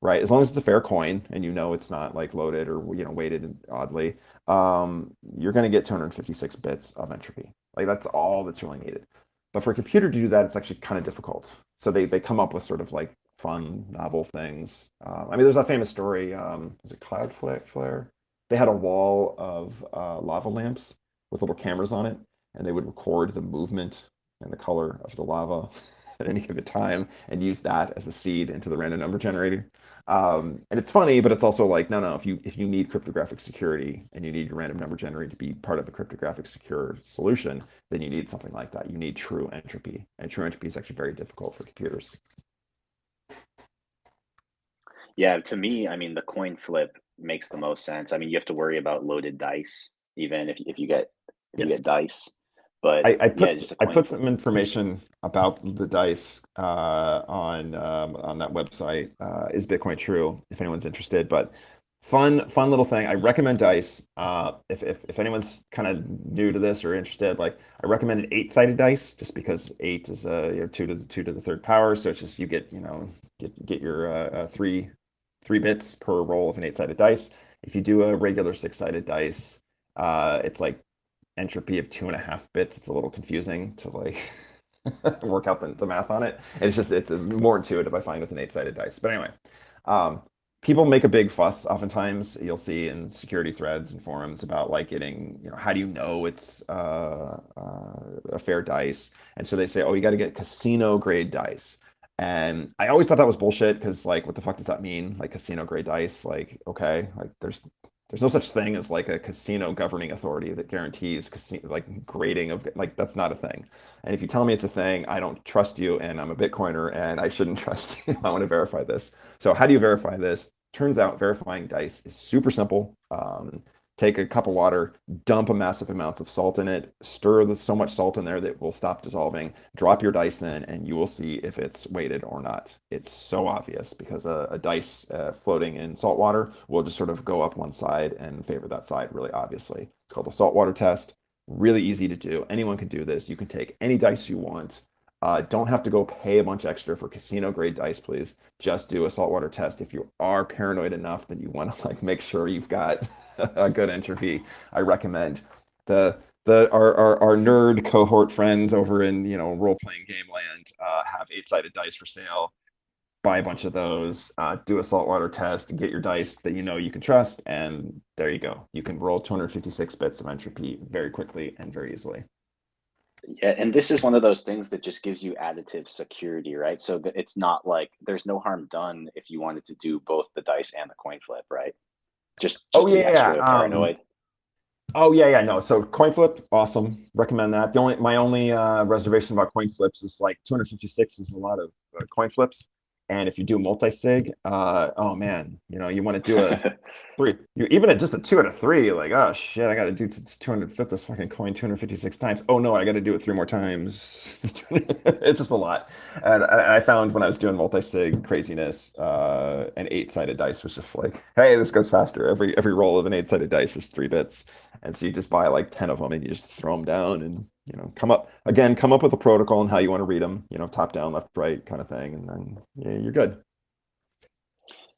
right? As long as it's a fair coin and you know it's not like loaded or you know weighted oddly, um, you're going to get 256 bits of entropy. Like that's all that's really needed. But for a computer to do that, it's actually kind of difficult. So they they come up with sort of like fun, novel things. Uh, I mean, there's a famous story. Um, is it Cloudflare? They had a wall of uh, lava lamps with little cameras on it, and they would record the movement and the color of the lava at any given time and use that as a seed into the random number generator. Um, and it's funny, but it's also like, no, no, if you if you need cryptographic security and you need your random number generator to be part of a cryptographic secure solution, then you need something like that. You need true entropy. And true entropy is actually very difficult for computers. Yeah, to me, I mean, the coin flip makes the most sense. I mean, you have to worry about loaded dice, even if if you get if yes. you get dice. But I, I put yeah, I put some information about the dice uh, on um, on that website. Uh, is Bitcoin true? If anyone's interested, but fun fun little thing. I recommend dice. Uh, if, if if anyone's kind of new to this or interested, like I recommend an eight sided dice, just because eight is a uh, you know, two to the two to the third power. So it's just you get you know get get your uh, uh three three bits per roll of an eight-sided dice. If you do a regular six-sided dice, uh, it's like entropy of two and a half bits. It's a little confusing to like work out the, the math on it. And it's just it's more intuitive I find with an eight-sided dice. But anyway, um, people make a big fuss. Oftentimes, you'll see in security threads and forums about like getting you know how do you know it's uh, uh, a fair dice? And so they say, oh, you got to get casino grade dice. And I always thought that was bullshit because like what the fuck does that mean? Like casino grade dice? Like, okay, like there's there's no such thing as like a casino governing authority that guarantees casino like grading of like that's not a thing. And if you tell me it's a thing, I don't trust you and I'm a Bitcoiner and I shouldn't trust you. I want to verify this. So how do you verify this? Turns out verifying dice is super simple. Um, take a cup of water, dump a massive amounts of salt in it, stir the, so much salt in there that it will stop dissolving, drop your dice in, and you will see if it's weighted or not. It's so obvious because a, a dice uh, floating in salt water will just sort of go up one side and favor that side really obviously. It's called a saltwater test. Really easy to do. Anyone can do this. You can take any dice you want. Uh, don't have to go pay a bunch extra for casino grade dice, please. Just do a saltwater test. If you are paranoid enough that you want to like make sure you've got a good entropy, I recommend the the our, our, our nerd cohort friends over in you know role playing game land uh, have eight sided dice for sale. Buy a bunch of those, uh, do a saltwater test, get your dice that you know you can trust, and there you go. You can roll 256 bits of entropy very quickly and very easily. Yeah, and this is one of those things that just gives you additive security, right? So that it's not like there's no harm done if you wanted to do both the dice and the coin flip, right? Just, just Oh yeah, um, paranoid. Oh yeah, yeah, no. So coin flip, awesome. Recommend that. The only my only uh, reservation about coin flips is like 256 is a lot of uh, coin flips, and if you do multi sig, uh, oh man, you know you want to do a three, you even at just a two out of three, like oh shit, I got to do t- 250 this fucking coin 256 times. Oh no, I got to do it three more times. it's just a lot, and, and I found when I was doing multi sig craziness, uh, an eight sided dice was just like, hey, this goes faster. Every every roll of an eight sided dice is three bits. And so you just buy like 10 of them and you just throw them down and, you know, come up again, come up with a protocol and how you want to read them, you know, top down, left, right kind of thing. And then yeah, you're good.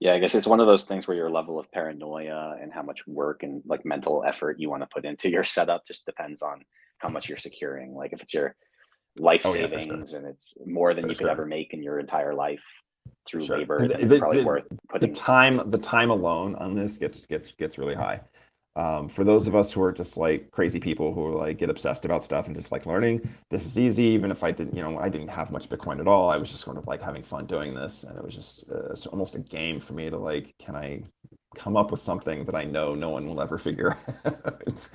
Yeah, I guess it's one of those things where your level of paranoia and how much work and like mental effort you want to put into your setup just depends on how much you're securing. Like if it's your life Oh, yeah, sure. savings and it's more than For you could sure. ever make in your entire life through Sure. labor, The- then it's the- probably the- worth The time, the time alone on this gets gets gets really high. Um, for those of us who are just like crazy people who are like get obsessed about stuff and just like learning, this is easy. Even if I didn't, you know, I didn't have much Bitcoin at all. I was just sort of like having fun doing this, and it was just uh, almost a game for me to like, can I come up with something that I know no one will ever figure out?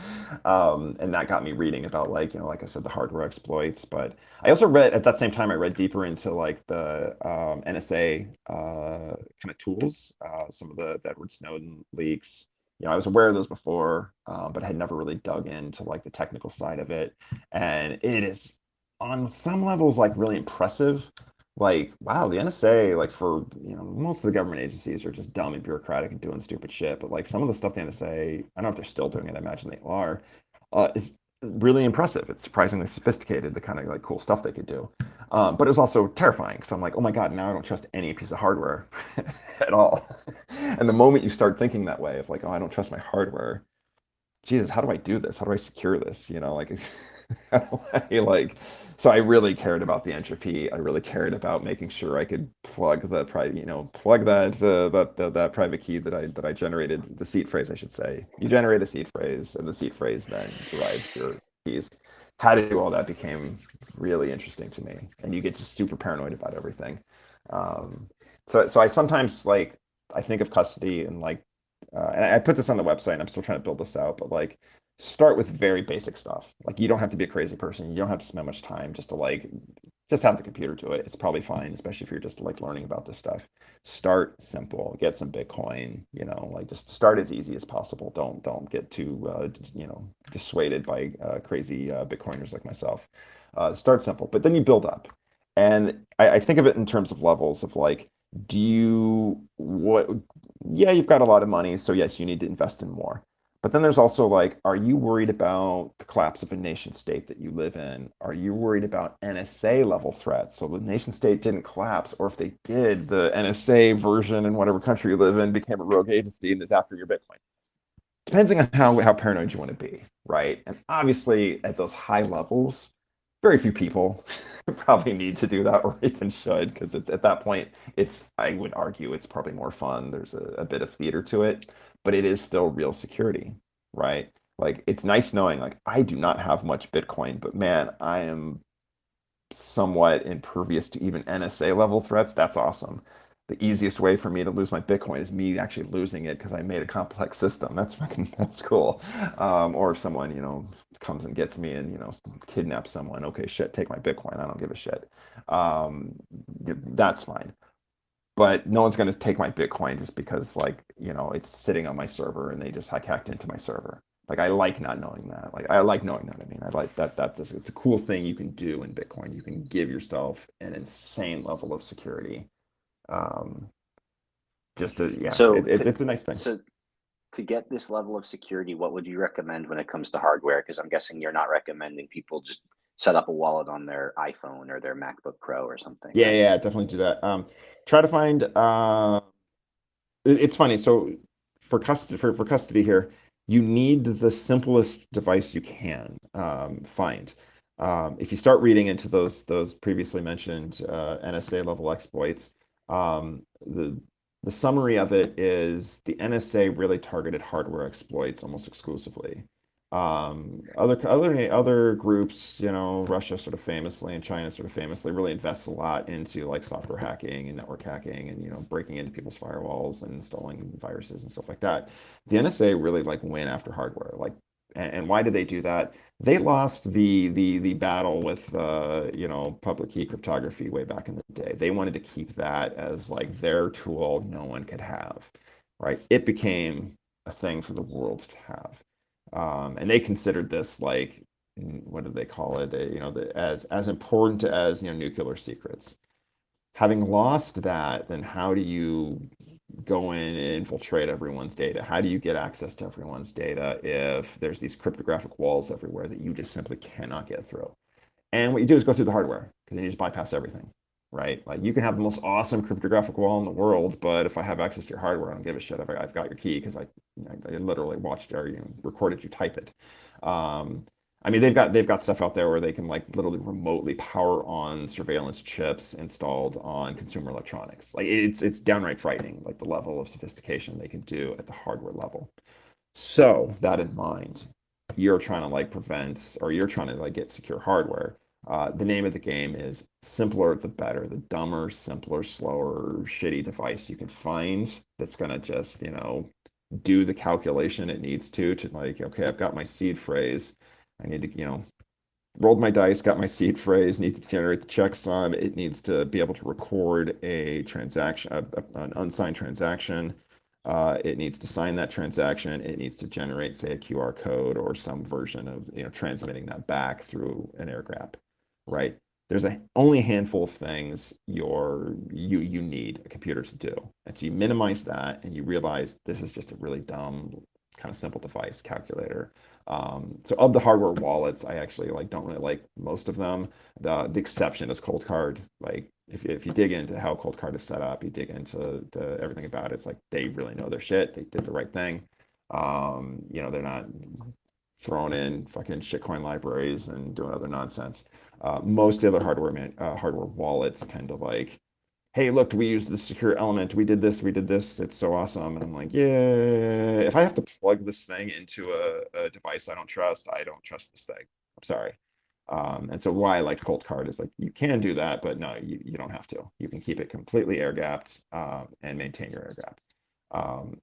Um, and that got me reading about like, you know, like I said, the hardware exploits. But I also read at that same time, I read deeper into like the um, NSA uh, kind of tools, uh, some of the, the Edward Snowden leaks you know, I was aware of those before, um, but had never really dug into like the technical side of it. And it is on some levels like really impressive. Like, wow, the NSA, like for, you know, most of the government agencies are just dumb and bureaucratic and doing stupid shit. But like some of the stuff the NSA, I don't know if they're still doing it, I imagine they are, uh, is really impressive. It's surprisingly sophisticated, the kind of like cool stuff they could do. Um, but it was also terrifying because I'm like, oh my God, now I don't trust any piece of hardware at all. and the moment you start thinking that way of like, oh, I don't trust my hardware, Jesus, how do I do this? How do I secure this? You know, like, how do I like, so I really cared about the entropy. I really cared about making sure I could plug the private, you know, plug that uh, that, that that private key that I that I generated, the seed phrase, I should say. You generate a seed phrase, and the seed phrase then derives your keys. How to do all that became really interesting to me, and you get just super paranoid about everything. Um, so so I sometimes like I think of custody and like uh, and I put this on the website. And I'm still trying to build this out, but like start with very basic stuff. Like you don't have to be a crazy person. You don't have to spend much time just to like just have the computer do it. It's probably fine, especially if you're just like learning about this stuff. Start simple. Get some Bitcoin. You know, like just start as easy as possible. Don't don't get too uh, you know dissuaded by uh, crazy uh, Bitcoiners like myself. Uh, start simple, but then you build up. And I, I think of it in terms of levels of like, do you what? Yeah, you've got a lot of money, so yes, you need to invest in more. But then there's also like, are you worried about the collapse of a nation state that you live in? Are you worried about NSA level threats? So the nation state didn't collapse, or if they did, the NSA version in whatever country you live in became a rogue agency and is after your Bitcoin. Depending on how, how paranoid you want to be, right? And obviously, at those high levels, very few people probably need to do that or even should, because at that point, it's I would argue it's probably more fun. There's a, a bit of theater to it but it is still real security, right? Like it's nice knowing like I do not have much Bitcoin, but man, I am somewhat impervious to even NSA level threats. That's awesome. The easiest way for me to lose my Bitcoin is me actually losing it because I made a complex system. That's fucking that's cool. Um, or if someone you know comes and gets me and you know kidnaps someone, okay, shit, take my Bitcoin. I don't give a shit. Um, that's fine but no one's going to take my Bitcoin just because like you know it's sitting on my server and they just hacked into my server. Like I like not knowing that. Like I like knowing that. I mean, I like that. That this it's a cool thing you can do in Bitcoin. You can give yourself an insane level of security. Um, just to yeah, So it, it, to, it's a nice thing. so to get this level of security, what would you recommend when it comes to hardware? Because I'm guessing you're not recommending people just set up a wallet on their iPhone or their MacBook Pro or something, Yeah, yeah, definitely do that. Um, try to find. Uh, it- it's funny. So for custody for, for custody here, you need the simplest device you can um, find. Um, if you start reading into those those previously mentioned uh, NSA level exploits, um, the the summary of it is the NSA really targeted hardware exploits almost exclusively. Um, other other other groups, you know, Russia sort of famously and China sort of famously really invests a lot into like software hacking and network hacking and you know breaking into people's firewalls and installing viruses and stuff like that. The NSA really like went after hardware. Like, and, and why did they do that? They lost the the the battle with uh, you know public key cryptography way back in the day. They wanted to keep that as like their tool no one could have, right? It became a thing for the world to have um, and they considered this like mm, what did they call it? You know, the, as as important as you know nuclear secrets. Having lost that, then how do you go in and infiltrate everyone's data? How do you get access to everyone's data if there's these cryptographic walls everywhere that you just simply cannot get through? And what you do is go through the hardware because then you just bypass everything, right? Like you can have the most awesome cryptographic wall in the world, but if I have access to your hardware, I don't give a shit if I, I've got your key because I, I, I literally watched or you know, recorded you type it. Um, I mean, they've got they've got stuff out there where they can like literally remotely power on surveillance chips installed on consumer electronics. Like it's it's downright frightening, like the level of sophistication they can do at the hardware level. So that in mind, you're trying to like prevent or you're trying to like get secure hardware. Uh, the name of the game is simpler the better. The dumber, simpler, slower, shitty device you can find that's gonna just, you know, do the calculation it needs to to like, okay, I've got my seed phrase. I need to, you know, rolled my dice, got my seed phrase, need to generate the checksum. It needs to be able to record a transaction, a, a, an unsigned transaction. Uh, it needs to sign that transaction. It needs to generate, say, a QR code or some version of, you know, transmitting that back through an air gap, right? There's a only a handful of things you're you you need a computer to do, and so you minimize that, and you realize this is just a really dumb, kind of simple device, calculator. Um, so of the hardware wallets, I actually like don't really like most of them. The the exception is Coldcard. Like if if you dig into how Coldcard is set up, you dig into the, everything about it. It's like they really know their shit. They did the right thing. Um, you know, they're not throwing in fucking shitcoin libraries and doing other nonsense. Uh, most other hardware man, uh, hardware wallets tend to like hey, look, we used the secure element. We did this, we did this. It's so awesome. And I'm like, yeah, if I have to plug this thing into a, a device I don't trust, I don't trust this thing. I'm sorry. Um, and so why I like Coldcard is like you can do that, but no, you, you don't have to. You can keep it completely air gapped um, and maintain your air gap. Um,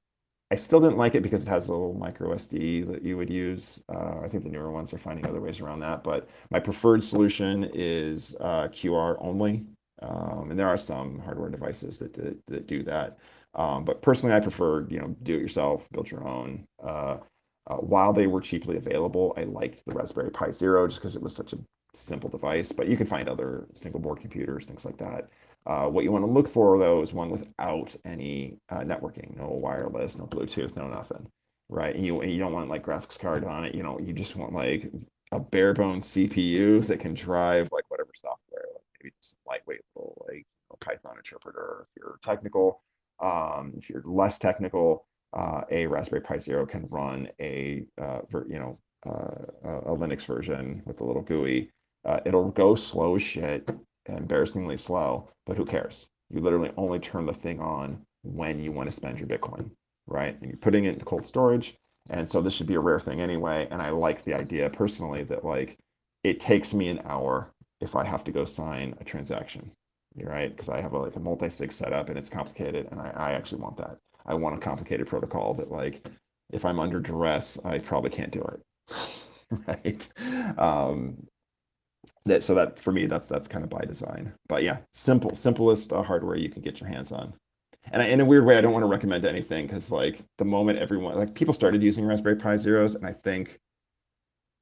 I still didn't like it because it has a little micro SD that you would use. Uh, I think the newer ones are finding other ways around that, but my preferred solution is uh, QR only. Um, and there are some hardware devices that that, that do that. Um, but personally, I prefer you know do it yourself, build your own. Uh, uh, while they were cheaply available, I liked the Raspberry Pi Zero just because it was such a simple device. But you can find other single board computers, things like that. Uh, what you want to look for though is one without any uh, networking, no wireless, no Bluetooth, no nothing, right? And you you don't want like graphics card on it. You know, you just want like a bare bones CPU that can drive like whatever software, like maybe just lightweight little like you know, Python interpreter. If you're technical, um, if you're less technical, uh, a Raspberry Pi Zero can run a uh, ver, you know uh, a Linux version with a little GUI. Uh, it'll go slow as shit, embarrassingly slow, but who cares? You literally only turn the thing on when you want to spend your Bitcoin, right? And you're putting it into cold storage. And so this should be a rare thing anyway. And I like the idea personally that like it takes me an hour if I have to go sign a transaction, right? Because I have a, like a multi-sig setup and it's complicated, and I, I actually want that. I want a complicated protocol that like if I'm under duress, I probably can't do it, right? Um, that so that for me that's that's kind of by design. But yeah, simple simplest uh, hardware you can get your hands on. and I, in a weird way, I don't want to recommend anything because like the moment everyone like people started using Raspberry Pi Zeros, and I think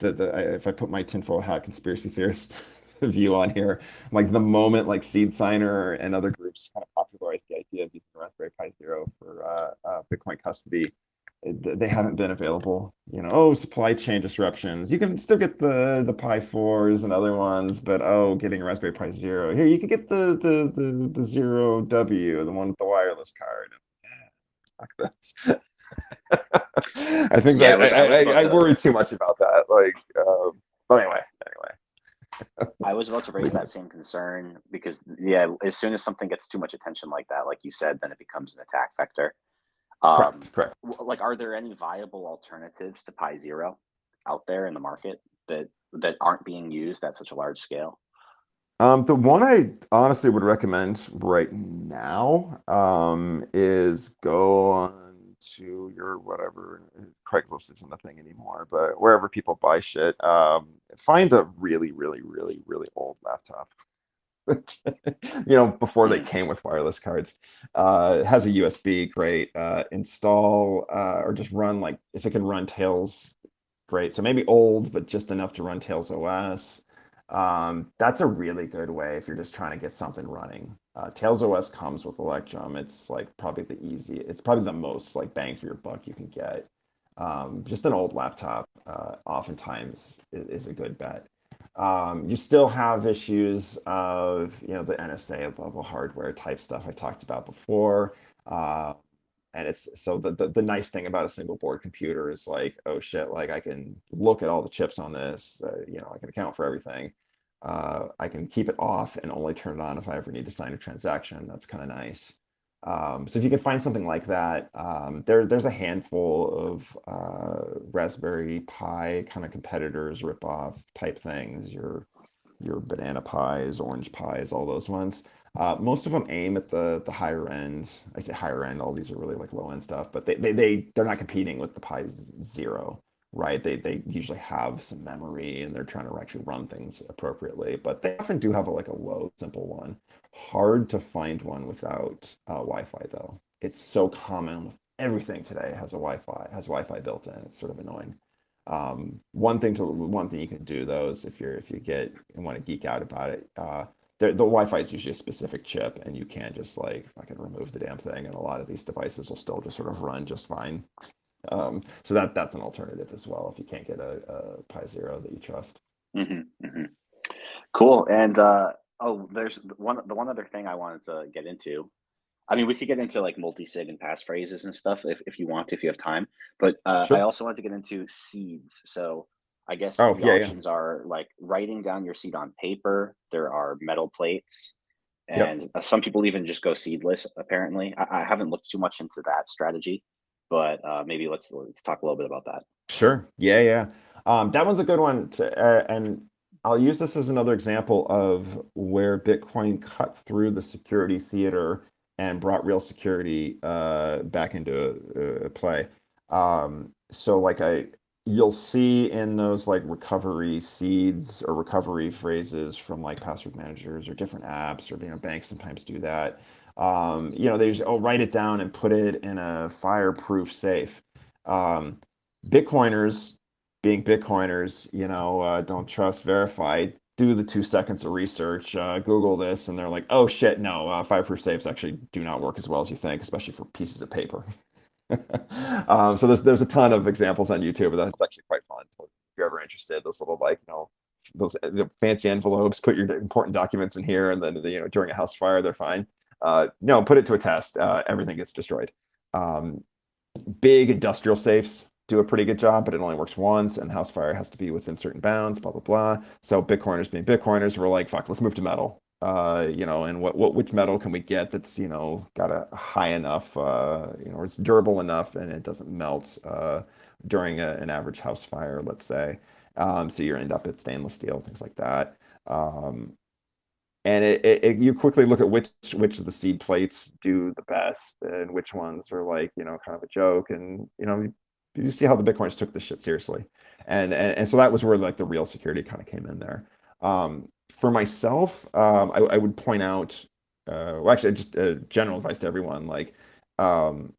the the if I put my tinfoil hat conspiracy theorist view on here, like the moment like SeedSigner and other groups kind of popularized the idea of using Raspberry Pi Zero for uh, uh, Bitcoin custody, they haven't been available. You know, oh, supply chain disruptions. You can still get the the Pi fours and other ones, but oh, getting a Raspberry Pi Zero here, you can get the the the, the Zero W, the one with the wireless card. Yeah, fuck I think yeah, that I, I, I, I worry too much about that. Like, um, but anyway, anyway. I was about to raise that same concern because, yeah, as soon as something gets too much attention like that, like you said, then it becomes an attack vector. Um, correct, correct. Like, are there any viable alternatives to Pi Zero out there in the market that that aren't being used at such a large scale? Um, the one I honestly would recommend right now um, is go on to your whatever Craigslist isn't a thing anymore, but wherever people buy shit, um, find a really, really, really, really old laptop. you know, before they mm. came with wireless cards. Uh, has a USB, great. Uh, install uh, or just run like if it can run Tails, great. So maybe old, but just enough to run Tails OS. Um, that's a really good way if you're just trying to get something running. Uh, Tails OS comes with Electrum. It's like probably the easy. It's probably the most like bang for your buck you can get. Um, just an old laptop, uh, oftentimes is, is, a good bet. Um, you still have issues of you know the NSA level hardware type stuff I talked about before. Uh, and it's so the, the, the nice thing about a single board computer is like oh shit like I can look at all the chips on this uh, you know I can account for everything uh, I can keep it off and only turn it on if I ever need to sign a transaction. That's kind of nice. Um, so if you can find something like that, um, there, there's a handful of uh, Raspberry Pi kind of competitors, ripoff type things. Your your Banana Pis, Orange Pis, all those ones. Uh, most of them aim at the the higher end. I say higher end. All these are really like low end stuff, but they they, they they're not competing with the Pi Zero right? They they usually have some memory and they're trying to actually run things appropriately, but they often do have a, like a low, simple one. Hard to find one without uh, Wi-Fi though. It's so common. Almost everything today has a Wi-Fi has Wi-Fi built in. It's sort of annoying. Um, one thing to one thing you can do though is if you're if you get and want to geek out about it, uh, the, the Wi-Fi is usually a specific chip, and you can't just like I can remove the damn thing, and a lot of these devices will still just sort of run just fine. Um, so that that's an alternative as well if you can't get a, a Pi Zero that you trust. Mm-hmm, mm-hmm. Cool. And uh, oh, there's one the one other thing I wanted to get into. I mean, we could get into like multi-sig and passphrases and stuff if, if you want to, if you have time. But uh, sure. I also wanted to get into seeds. So I guess oh, the yeah, options yeah. are like writing down your seed on paper. There are metal plates, and yep. some people even just go seedless. Apparently, I, I haven't looked too much into that strategy but uh, maybe let's let's talk a little bit about that. Sure. Yeah, yeah. Um, that one's a good one, to, uh, and I'll use this as another example of where Bitcoin cut through the security theater and brought real security uh, back into uh, play. Um, so, like I, you'll see in those like recovery seeds or recovery phrases from like password managers or different apps or you know banks sometimes do that um, you know, they just, oh, write it down and put it in a fireproof safe. Um, Bitcoiners, being Bitcoiners, you know, uh, don't trust, verify, do the two seconds of research, uh, Google this, and they're like, oh shit, no, uh, fireproof safes actually do not work as well as you think, especially for pieces of paper. um, so there's there's a ton of examples on YouTube. That's actually quite fun. if you're ever interested, those little like you know those fancy envelopes, put your important documents in here, and then you know during a house fire they're fine. Uh, no, put it to a test. Uh, everything gets destroyed. Um, big industrial safes do a pretty good job, but it only works once, and house fire has to be within certain bounds. Blah blah blah. So Bitcoiners being Bitcoiners, we're like, fuck, let's move to metal. Uh, you know, and what, what which metal can we get that's you know got a high enough, uh, you know, it's durable enough and it doesn't melt uh, during a, an average house fire, let's say. Um, so you end up at stainless steel, things like that. Um, and it, it, it, you quickly look at which which of the seed plates do the best and which ones are like you know kind of a joke and you know you, you see how the bitcoiners took this shit seriously and, and and so that was where like the real security kind of came in there um, for myself um, I, I, would point out uh, well, actually, just uh, general advice to everyone, like, um,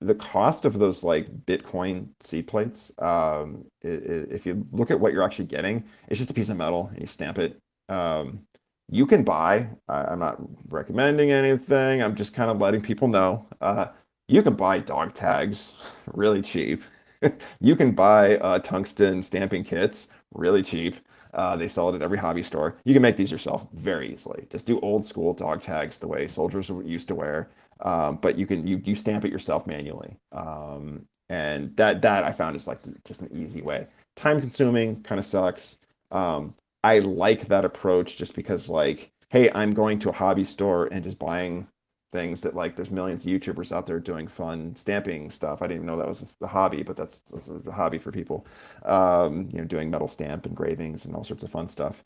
the cost of those like Bitcoin seed plates, um, i- i- if you look at what you're actually getting, it's just a piece of metal and you stamp it. Um, you can buy, I, I'm not recommending anything, I'm just kind of letting people know. Uh, you can buy dog tags really cheap. You can buy uh, tungsten stamping kits really cheap. Uh, they sell it at every hobby store. You can make these yourself very easily. Just do old school dog tags the way soldiers used to wear. Um, but you can you you stamp it yourself manually. Um, and that that I found is like just an easy way. Time consuming, kind of sucks. Um, I like that approach just because like, hey, I'm going to a hobby store and just buying things that like there's millions of YouTubers out there doing fun stamping stuff. I didn't even know that was the hobby, but that's, that's a hobby for people. Um, you know, doing metal stamp engravings and all sorts of fun stuff.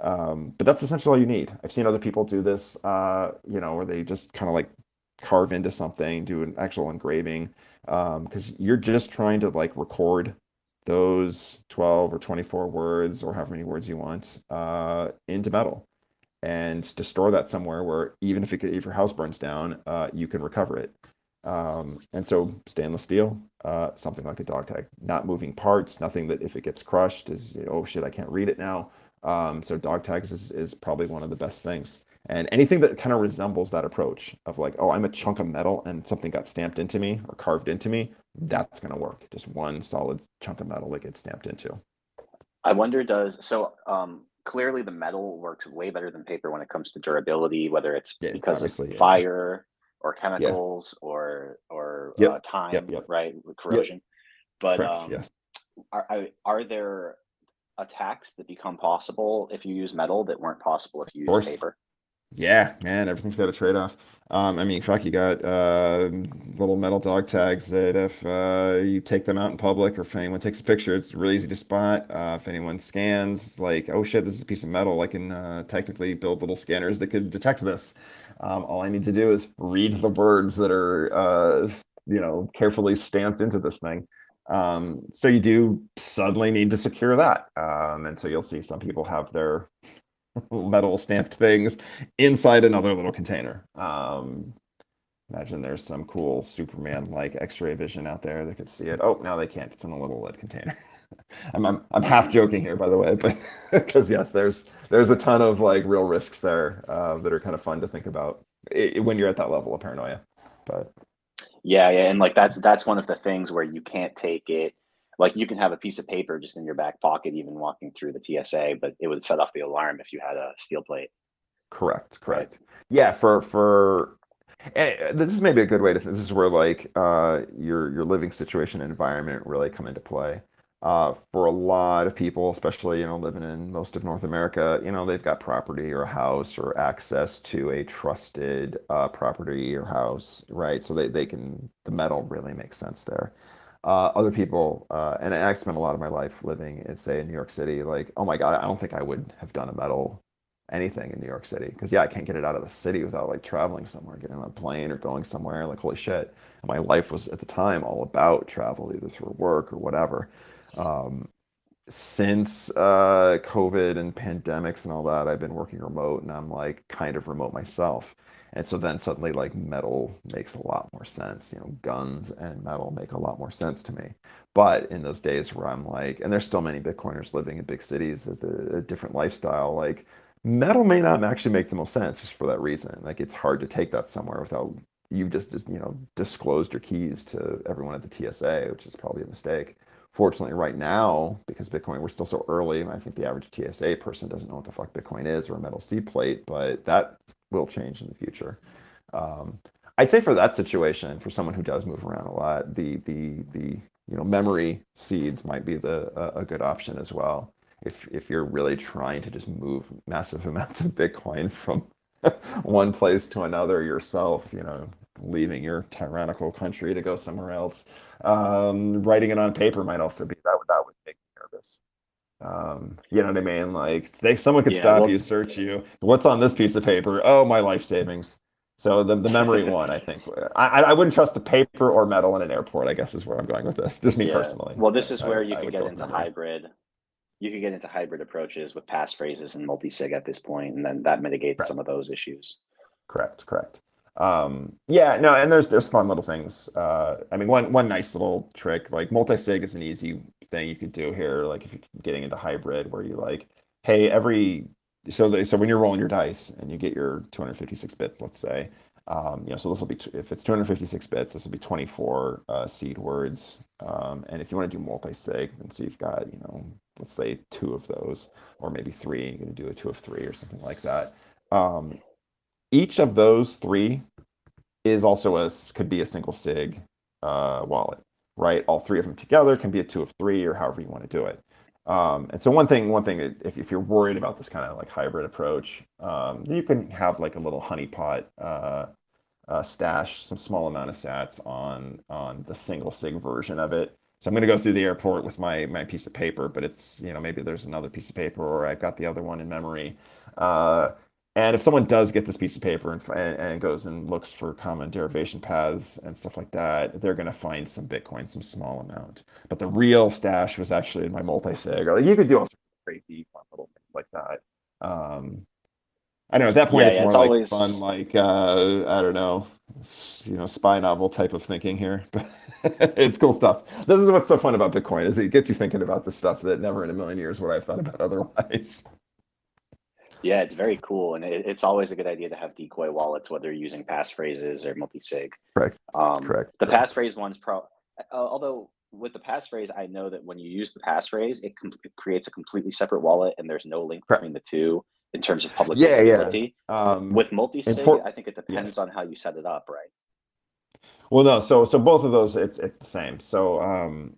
Um, but that's essentially all you need. I've seen other people do this, uh, you know, where they just kind of like carve into something, do an actual engraving, um, because you're just trying to like record those 12 or 24 words or however many words you want uh, into metal and to store that somewhere where even if it if your house burns down, uh, you can recover it. Um, and so stainless steel, uh, something like a dog tag, not moving parts, nothing that if it gets crushed is, oh shit, I can't read it now. Um, so dog tags is, is probably one of the best things. And anything that kind of resembles that approach of like, oh, I'm a chunk of metal and something got stamped into me or carved into me, that's going to work. Just one solid chunk of metal that gets stamped into. I wonder does so um clearly the metal works way better than paper when it comes to durability, whether it's Yeah, because of obviously, yeah. fire or chemicals or or Yep, uh, time, yep, yep. right? With corrosion. But Correct. um Yes. are are there attacks that become possible if you use metal that weren't possible if you use paper? Yeah, man, everything's got a trade-off. Um, I mean, fuck, you got uh, little metal dog tags that if uh, you take them out in public or if anyone takes a picture, it's really easy to spot. Uh, if anyone scans, like, oh shit, this is a piece of metal, I can uh, technically build little scanners that could detect this. Um, all I need to do is read the words that are, uh, you know, carefully stamped into this thing. Um, so you do suddenly need to secure that. Um, and so you'll see some people have their metal stamped things inside another little container. Um, imagine there's some cool Superman like X-ray vision out there that could see it. Oh, no, they can't. It's in a little lead container. I'm, I'm I'm half joking here, by the way, but because yes, there's there's a ton of like real risks there uh, that are kind of fun to think about i when you're at that level of paranoia. But Yeah, yeah, and like that's that's one of the things where you can't take it. Like you can have a piece of paper just in your back pocket, even walking through the TSA, but it would set off the alarm if you had a steel plate. correct, correct. Yeah, for for eh, this is maybe a good way to. This is where like uh, your your living situation and environment really come into play. Uh, for a lot of people, especially you know living in most of North America, you know they've got property or a house or access to a trusted uh, property or house, right? So they they can the metal really makes sense there. Uh, other people, uh, and I spent a lot of my life living in, say, in New York City. Like, oh my God, I don't think I would have done a metal anything in New York City because yeah, I can't get it out of the city without like traveling somewhere, getting on a plane or going somewhere. Like holy shit, my life was at the time all about travel, either through work or whatever. Um, since uh, COVID and pandemics and all that, I've been working remote, and I'm like kind of remote myself. And so then suddenly, like metal makes a lot more sense. You know, guns and metal make a lot more sense to me. But in those days where I'm like, and there's still many Bitcoiners living in big cities at a different lifestyle, like metal may not actually make the most sense just for that reason. Like it's hard to take that somewhere without you've just, just you know disclosed your keys to everyone at the TSA, which is probably a mistake. Fortunately, right now, because Bitcoin, we're still so early, I think the average TSA person doesn't know what the fuck Bitcoin is or a metal C plate, but that will change in the future. Um, I'd say for that situation, for someone who does move around a lot, the the the you know memory seeds might be the a, a good option as well. If if you're really trying to just move massive amounts of Bitcoin from one place to another yourself, you know, leaving your tyrannical country to go somewhere else. Um, writing it on paper might also be that would that would make me nervous. Um, you know what I mean? Like they someone could Yeah, stop well- you, search you. What's on this piece of paper? Oh, my life savings. So the the memory one, I think. I I I wouldn't trust the paper or metal in an airport. I guess is where I'm going with this. Just me Yeah. personally. Well, this is where would- you I could get into hybrid. You could get into hybrid approaches with passphrases and multi-sig at this point, and then that mitigates Right. some of those issues. Correct, correct. Um, yeah, no, and there's there's fun little things. Uh, I mean, one one nice little trick, like multi-sig is an easy thing you could do here. Like if you're getting into hybrid, where you like, hey, every so they, so when you're rolling your dice and you get your 256 bits, let's say, um, you know, so this will be if it's 256 bits, this will be 24 uh, seed words. Um, and if you want to do multi-sig, then so you've got you know, let's say two of those, or maybe three. You're going to do a two of three or something like that. Um, each of those three is also a could be a single sig uh, wallet, right? All three of them together can be a two of three or however you want to do it. Um, and so one thing, one thing, if, if you're worried about this kind of like hybrid approach, um, you can have like a little honeypot uh, uh, stash, some small amount of sats on on the single sig version of it. So I'm going to go through the airport with my my piece of paper, but it's you know maybe there's another piece of paper or I've got the other one in memory. Uh, and if someone does get this piece of paper and, and, goes and looks for common derivation paths and stuff like that, they're going to find some Bitcoin, some small amount. But the real stash was actually in my multi-sig. Like you could do all sorts of crazy fun little things like that. Um, I don't know. At that point, yeah, it's yeah, more it's like always... fun, like uh, I don't know, you know, spy novel type of thinking here. But it's cool stuff. This is what's so fun about Bitcoin is it gets you thinking about the stuff that never in a million years would I have thought about otherwise. Yeah, it's very cool, and it, it's always a good idea to have decoy wallets, whether you're using passphrases or multi-sig. Correct. Um, Correct. The passphrase one's pro. Uh, although with the passphrase, I know that when you use the passphrase, it, com- it creates a completely separate wallet, and there's no link Correct. between the two in terms of public yeah, visibility. Yeah. Um, with multi-sig, import- I think it depends yes. on how you set it up, right? Well, no. So, so both of those, it's it's the same. So, um,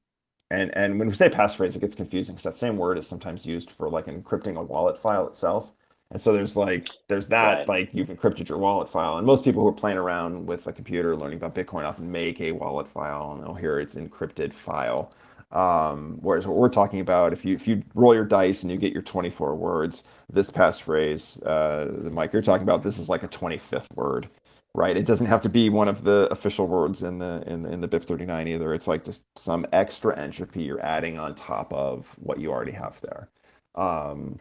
and and when we say passphrase, it gets confusing because that same word is sometimes used for like encrypting a wallet file itself. And so there's like there's that right. like you've encrypted your wallet file, and most people who are playing around with a computer learning about Bitcoin often make a wallet file, and oh here it's encrypted file. Um, whereas what we're talking about, if you if you roll your dice and you get your 24 words, this passphrase, uh, Mike, you're talking about this is like a 25th word, right? It doesn't have to be one of the official words in the in in the BIP39 either. It's like just some extra entropy you're adding on top of what you already have there. Um,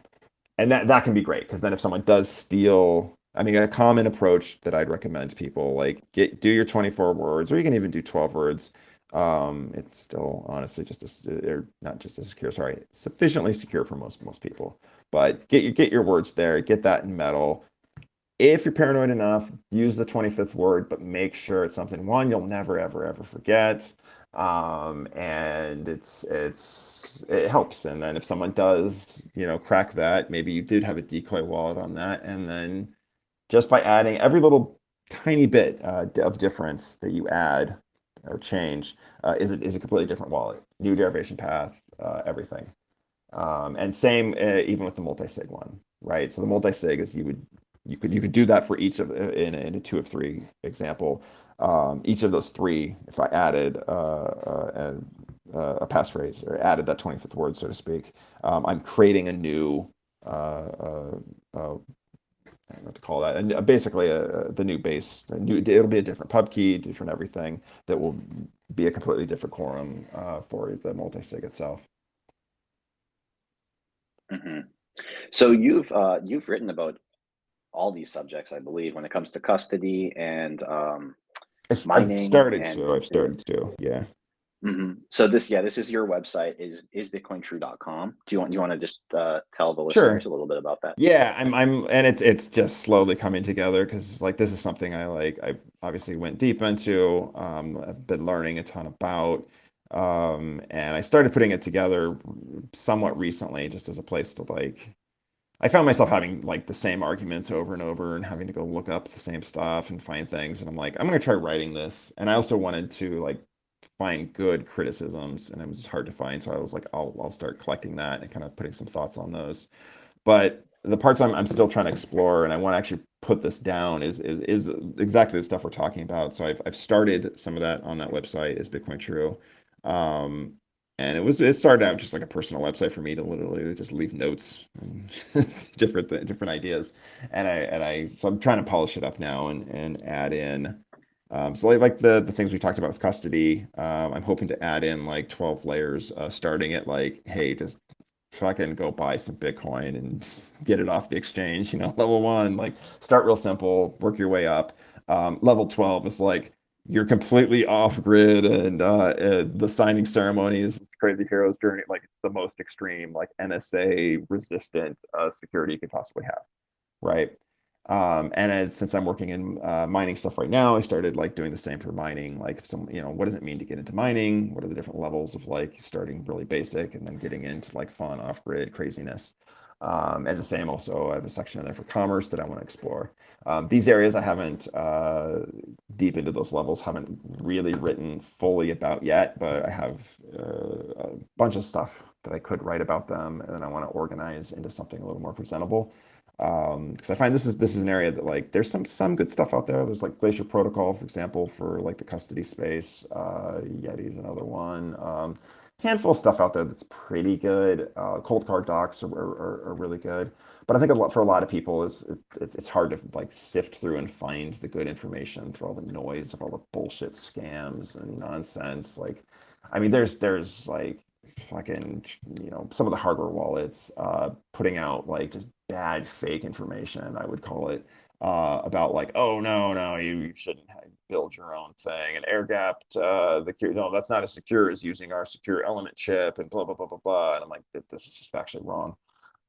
and that that can be great because then if someone does steal i mean a common approach that i'd recommend to people like get do your 24 words or you can even do 12 words. Um it's still honestly just as or not just as secure sorry sufficiently secure for most most people. But get your get your words there get that in metal. If you're paranoid enough use the 25th word but make sure it's something one you'll never ever ever forget um, and it's it's it helps. And then if someone does, you know, crack that, maybe you did have a decoy wallet on that, and then just by adding every little tiny bit uh, of difference that you add or change uh, is a, is a completely different wallet, new derivation path, uh, everything. Um, and same uh, even with the multi-sig one, right? So the multi-sig is you would you could you could do that for each of in, in a two of three example um, each of those three, if I added uh, uh, a, a passphrase or added that 25th word, so to speak, um, I'm creating a new, uh, uh, uh I don't know what to call that, and basically a, the new base. New, it'll be a different pub key, different everything that will be a completely different quorum uh, for the multi-sig itself. Mm-hmm. So you've you've written about all these subjects, I believe, when it comes to custody and um, mining. I've started and, to. I've started to. Yeah. Mm-hmm. So this, yeah, this is your website is isbitcointrue.com. Do you want you want to just uh, tell the listeners sure. a little bit about that? Yeah, I'm I'm and it's it's just slowly coming together because like this is something I like I obviously went deep into. Um, I've been learning a ton about. Um, and I started putting it together somewhat recently, just as a place to like I found myself having like the same arguments over and over and having to go look up the same stuff and find things. And I'm like, I'm going to try writing this. And I also wanted to like find good criticisms and it was hard to find. So I was like, I'll, I'll start collecting that and kind of putting some thoughts on those. But the parts I'm, I'm still trying to explore and I want to actually put this down is, is, is exactly the stuff we're talking about. So I've, I've started some of that on that website is Bitcoin True. Um, and it was it started out just like a personal website for me to literally just leave notes and different different ideas and i and i so i'm trying to polish it up now and and add in um, so like, like the the things we talked about with custody um, i'm hoping to add in like 12 layers uh, starting at like hey just fucking go buy some Bitcoin and get it off the exchange. You know, level one, like start real simple, work your way up. Um, level 12 is like you're completely off grid and uh, uh, the signing ceremony is crazy heroes journey like it's the most extreme like nsa resistant uh, security you could possibly have right? Um, and as since i'm working in uh, mining stuff right now i started like doing the same for mining like some you know what does it mean to get into mining? What are the different levels of like starting really basic and then getting into like fun off grid craziness? Um, and the same also, I have a section in there for commerce that I want to explore. Um, these areas I haven't uh, deep into those levels, haven't really written fully about yet, but I have uh, a bunch of stuff that I could write about them, and then I want to organize into something a little more presentable. Because um, I find this is this is an area that like there's some some good stuff out there. There's like Glacier Protocol, for example, for like the custody space. Uh, Yeti is another one. Um, handful of stuff out there that's pretty good. Uh, Coldcard docs are, are, are, really good, but I think a lot for a lot of people is it, it's hard to like sift through and find the good information through all the noise of all the bullshit scams and nonsense. Like, I mean, there's there's like fucking you know some of the hardware wallets uh, putting out like just bad fake information. I would call it uh, about like, oh no, no, you, you shouldn't build your own thing and air gapped uh, the no, that's not as secure as using our secure element chip and blah blah blah blah blah. And I'm like, this is just actually wrong.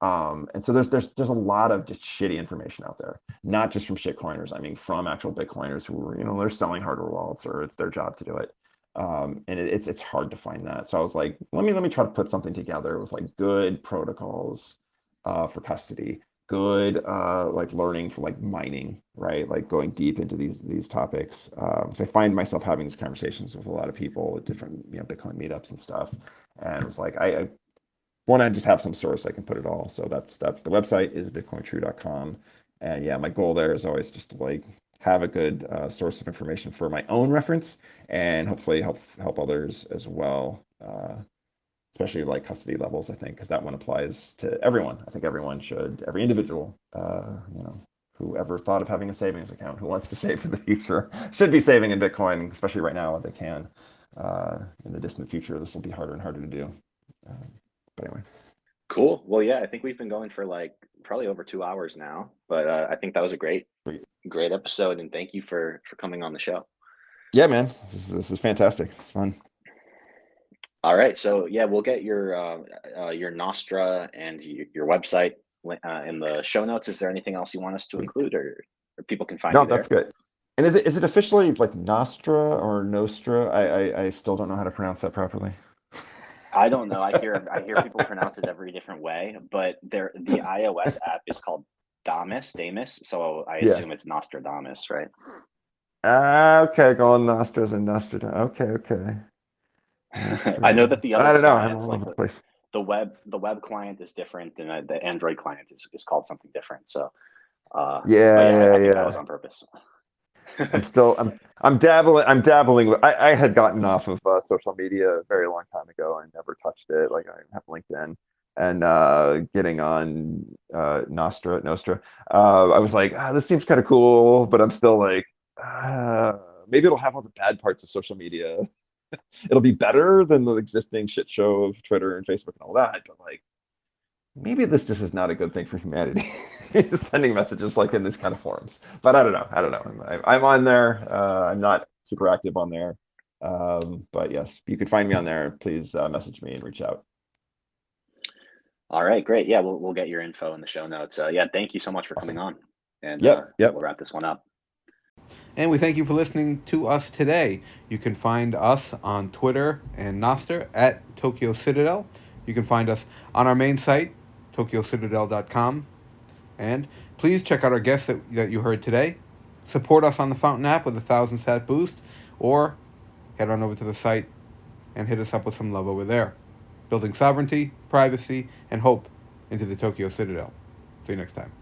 Um, and so there's there's there's a lot of just shitty information out there, not just from shitcoiners. I mean, from actual Bitcoiners who are you know they're selling hardware wallets or it's their job to do it. Um, and it, it's it's hard to find that. So I was like, let me let me try to put something together with like good protocols uh, for custody good uh, like learning for like mining, right? Like going deep into these these topics. Um, so I find myself having these conversations with a lot of people at different you know Bitcoin meetups and stuff, and it was like I, I want to just have some source I can put it all. So that's that's the website is bitcointrue.com, and yeah, my goal there is always just to like have a good uh, source of information for my own reference and hopefully help help others as well. Uh, especially like custody levels, I think, because that one applies to everyone. I think everyone should, every individual, uh, you know, whoever thought of having a savings account, who wants to save for the future, should be saving in Bitcoin, especially right now if they can. Uh, in the distant future, this will be harder and harder to do. Uh, but anyway. Cool. Well, yeah, I think we've been going for like probably over two hours now, but uh, I think that was a great, great episode, and thank you for for coming on the show. Yeah, man, this is, this is fantastic. It's fun. All right. So yeah, we'll get your uh, uh, your Nostr and your, your website uh, in the show notes. Is there anything else you want us to include, or, or people can find? No, that's good. And is it is it officially like Nostra or Nostra? I, I I still don't know how to pronounce that properly. I don't know. I hear I hear people pronounce it every different way, but there the iOS app is called Damus, Damus. So I assume yeah. it's Nostradamus, right? Uh, okay, going Nostras and Nostradamus. Okay, okay. I know that the other I don't know. I'm all like the, place. the web the web client is different and uh, the Android client is, is called something different. So uh, yeah, yeah, I, I yeah. that was on purpose. I'm still I'm I'm dabbling I'm dabbling I, I had gotten off of uh, social media a very long time ago and never touched it. Like I have LinkedIn and uh, getting on uh, Nostra Nostra. Uh, I was like, ah, this seems kind of cool, but I'm still like, uh, maybe it'll have all the bad parts of social media it'll be better than the existing shit show of Twitter and Facebook and all that. But like, maybe this just is not a good thing for humanity. Sending messages like in this kind of forums. But I don't know. I don't know. I'm, I'm on there. Uh, I'm not super active on there. Um, but yes, you could find me on there. Please uh, message me and reach out. All right, great. Yeah, we'll we'll get your info in the show notes. Uh, yeah, thank you so much for awesome. coming on. And yeah, uh, yep. we'll wrap this one up. And we thank you for listening to us today. You can find us on Twitter and Nostr at Tokyo Citadel. You can find us on our main site, tokyocitadel.com. And please check out our guests that, that you heard today. Support us on the Fountain app with a thousand sat boost, or head on over to the site and hit us up with some love over there. Building sovereignty, privacy, and hope into the Tokyo Citadel. See you next time.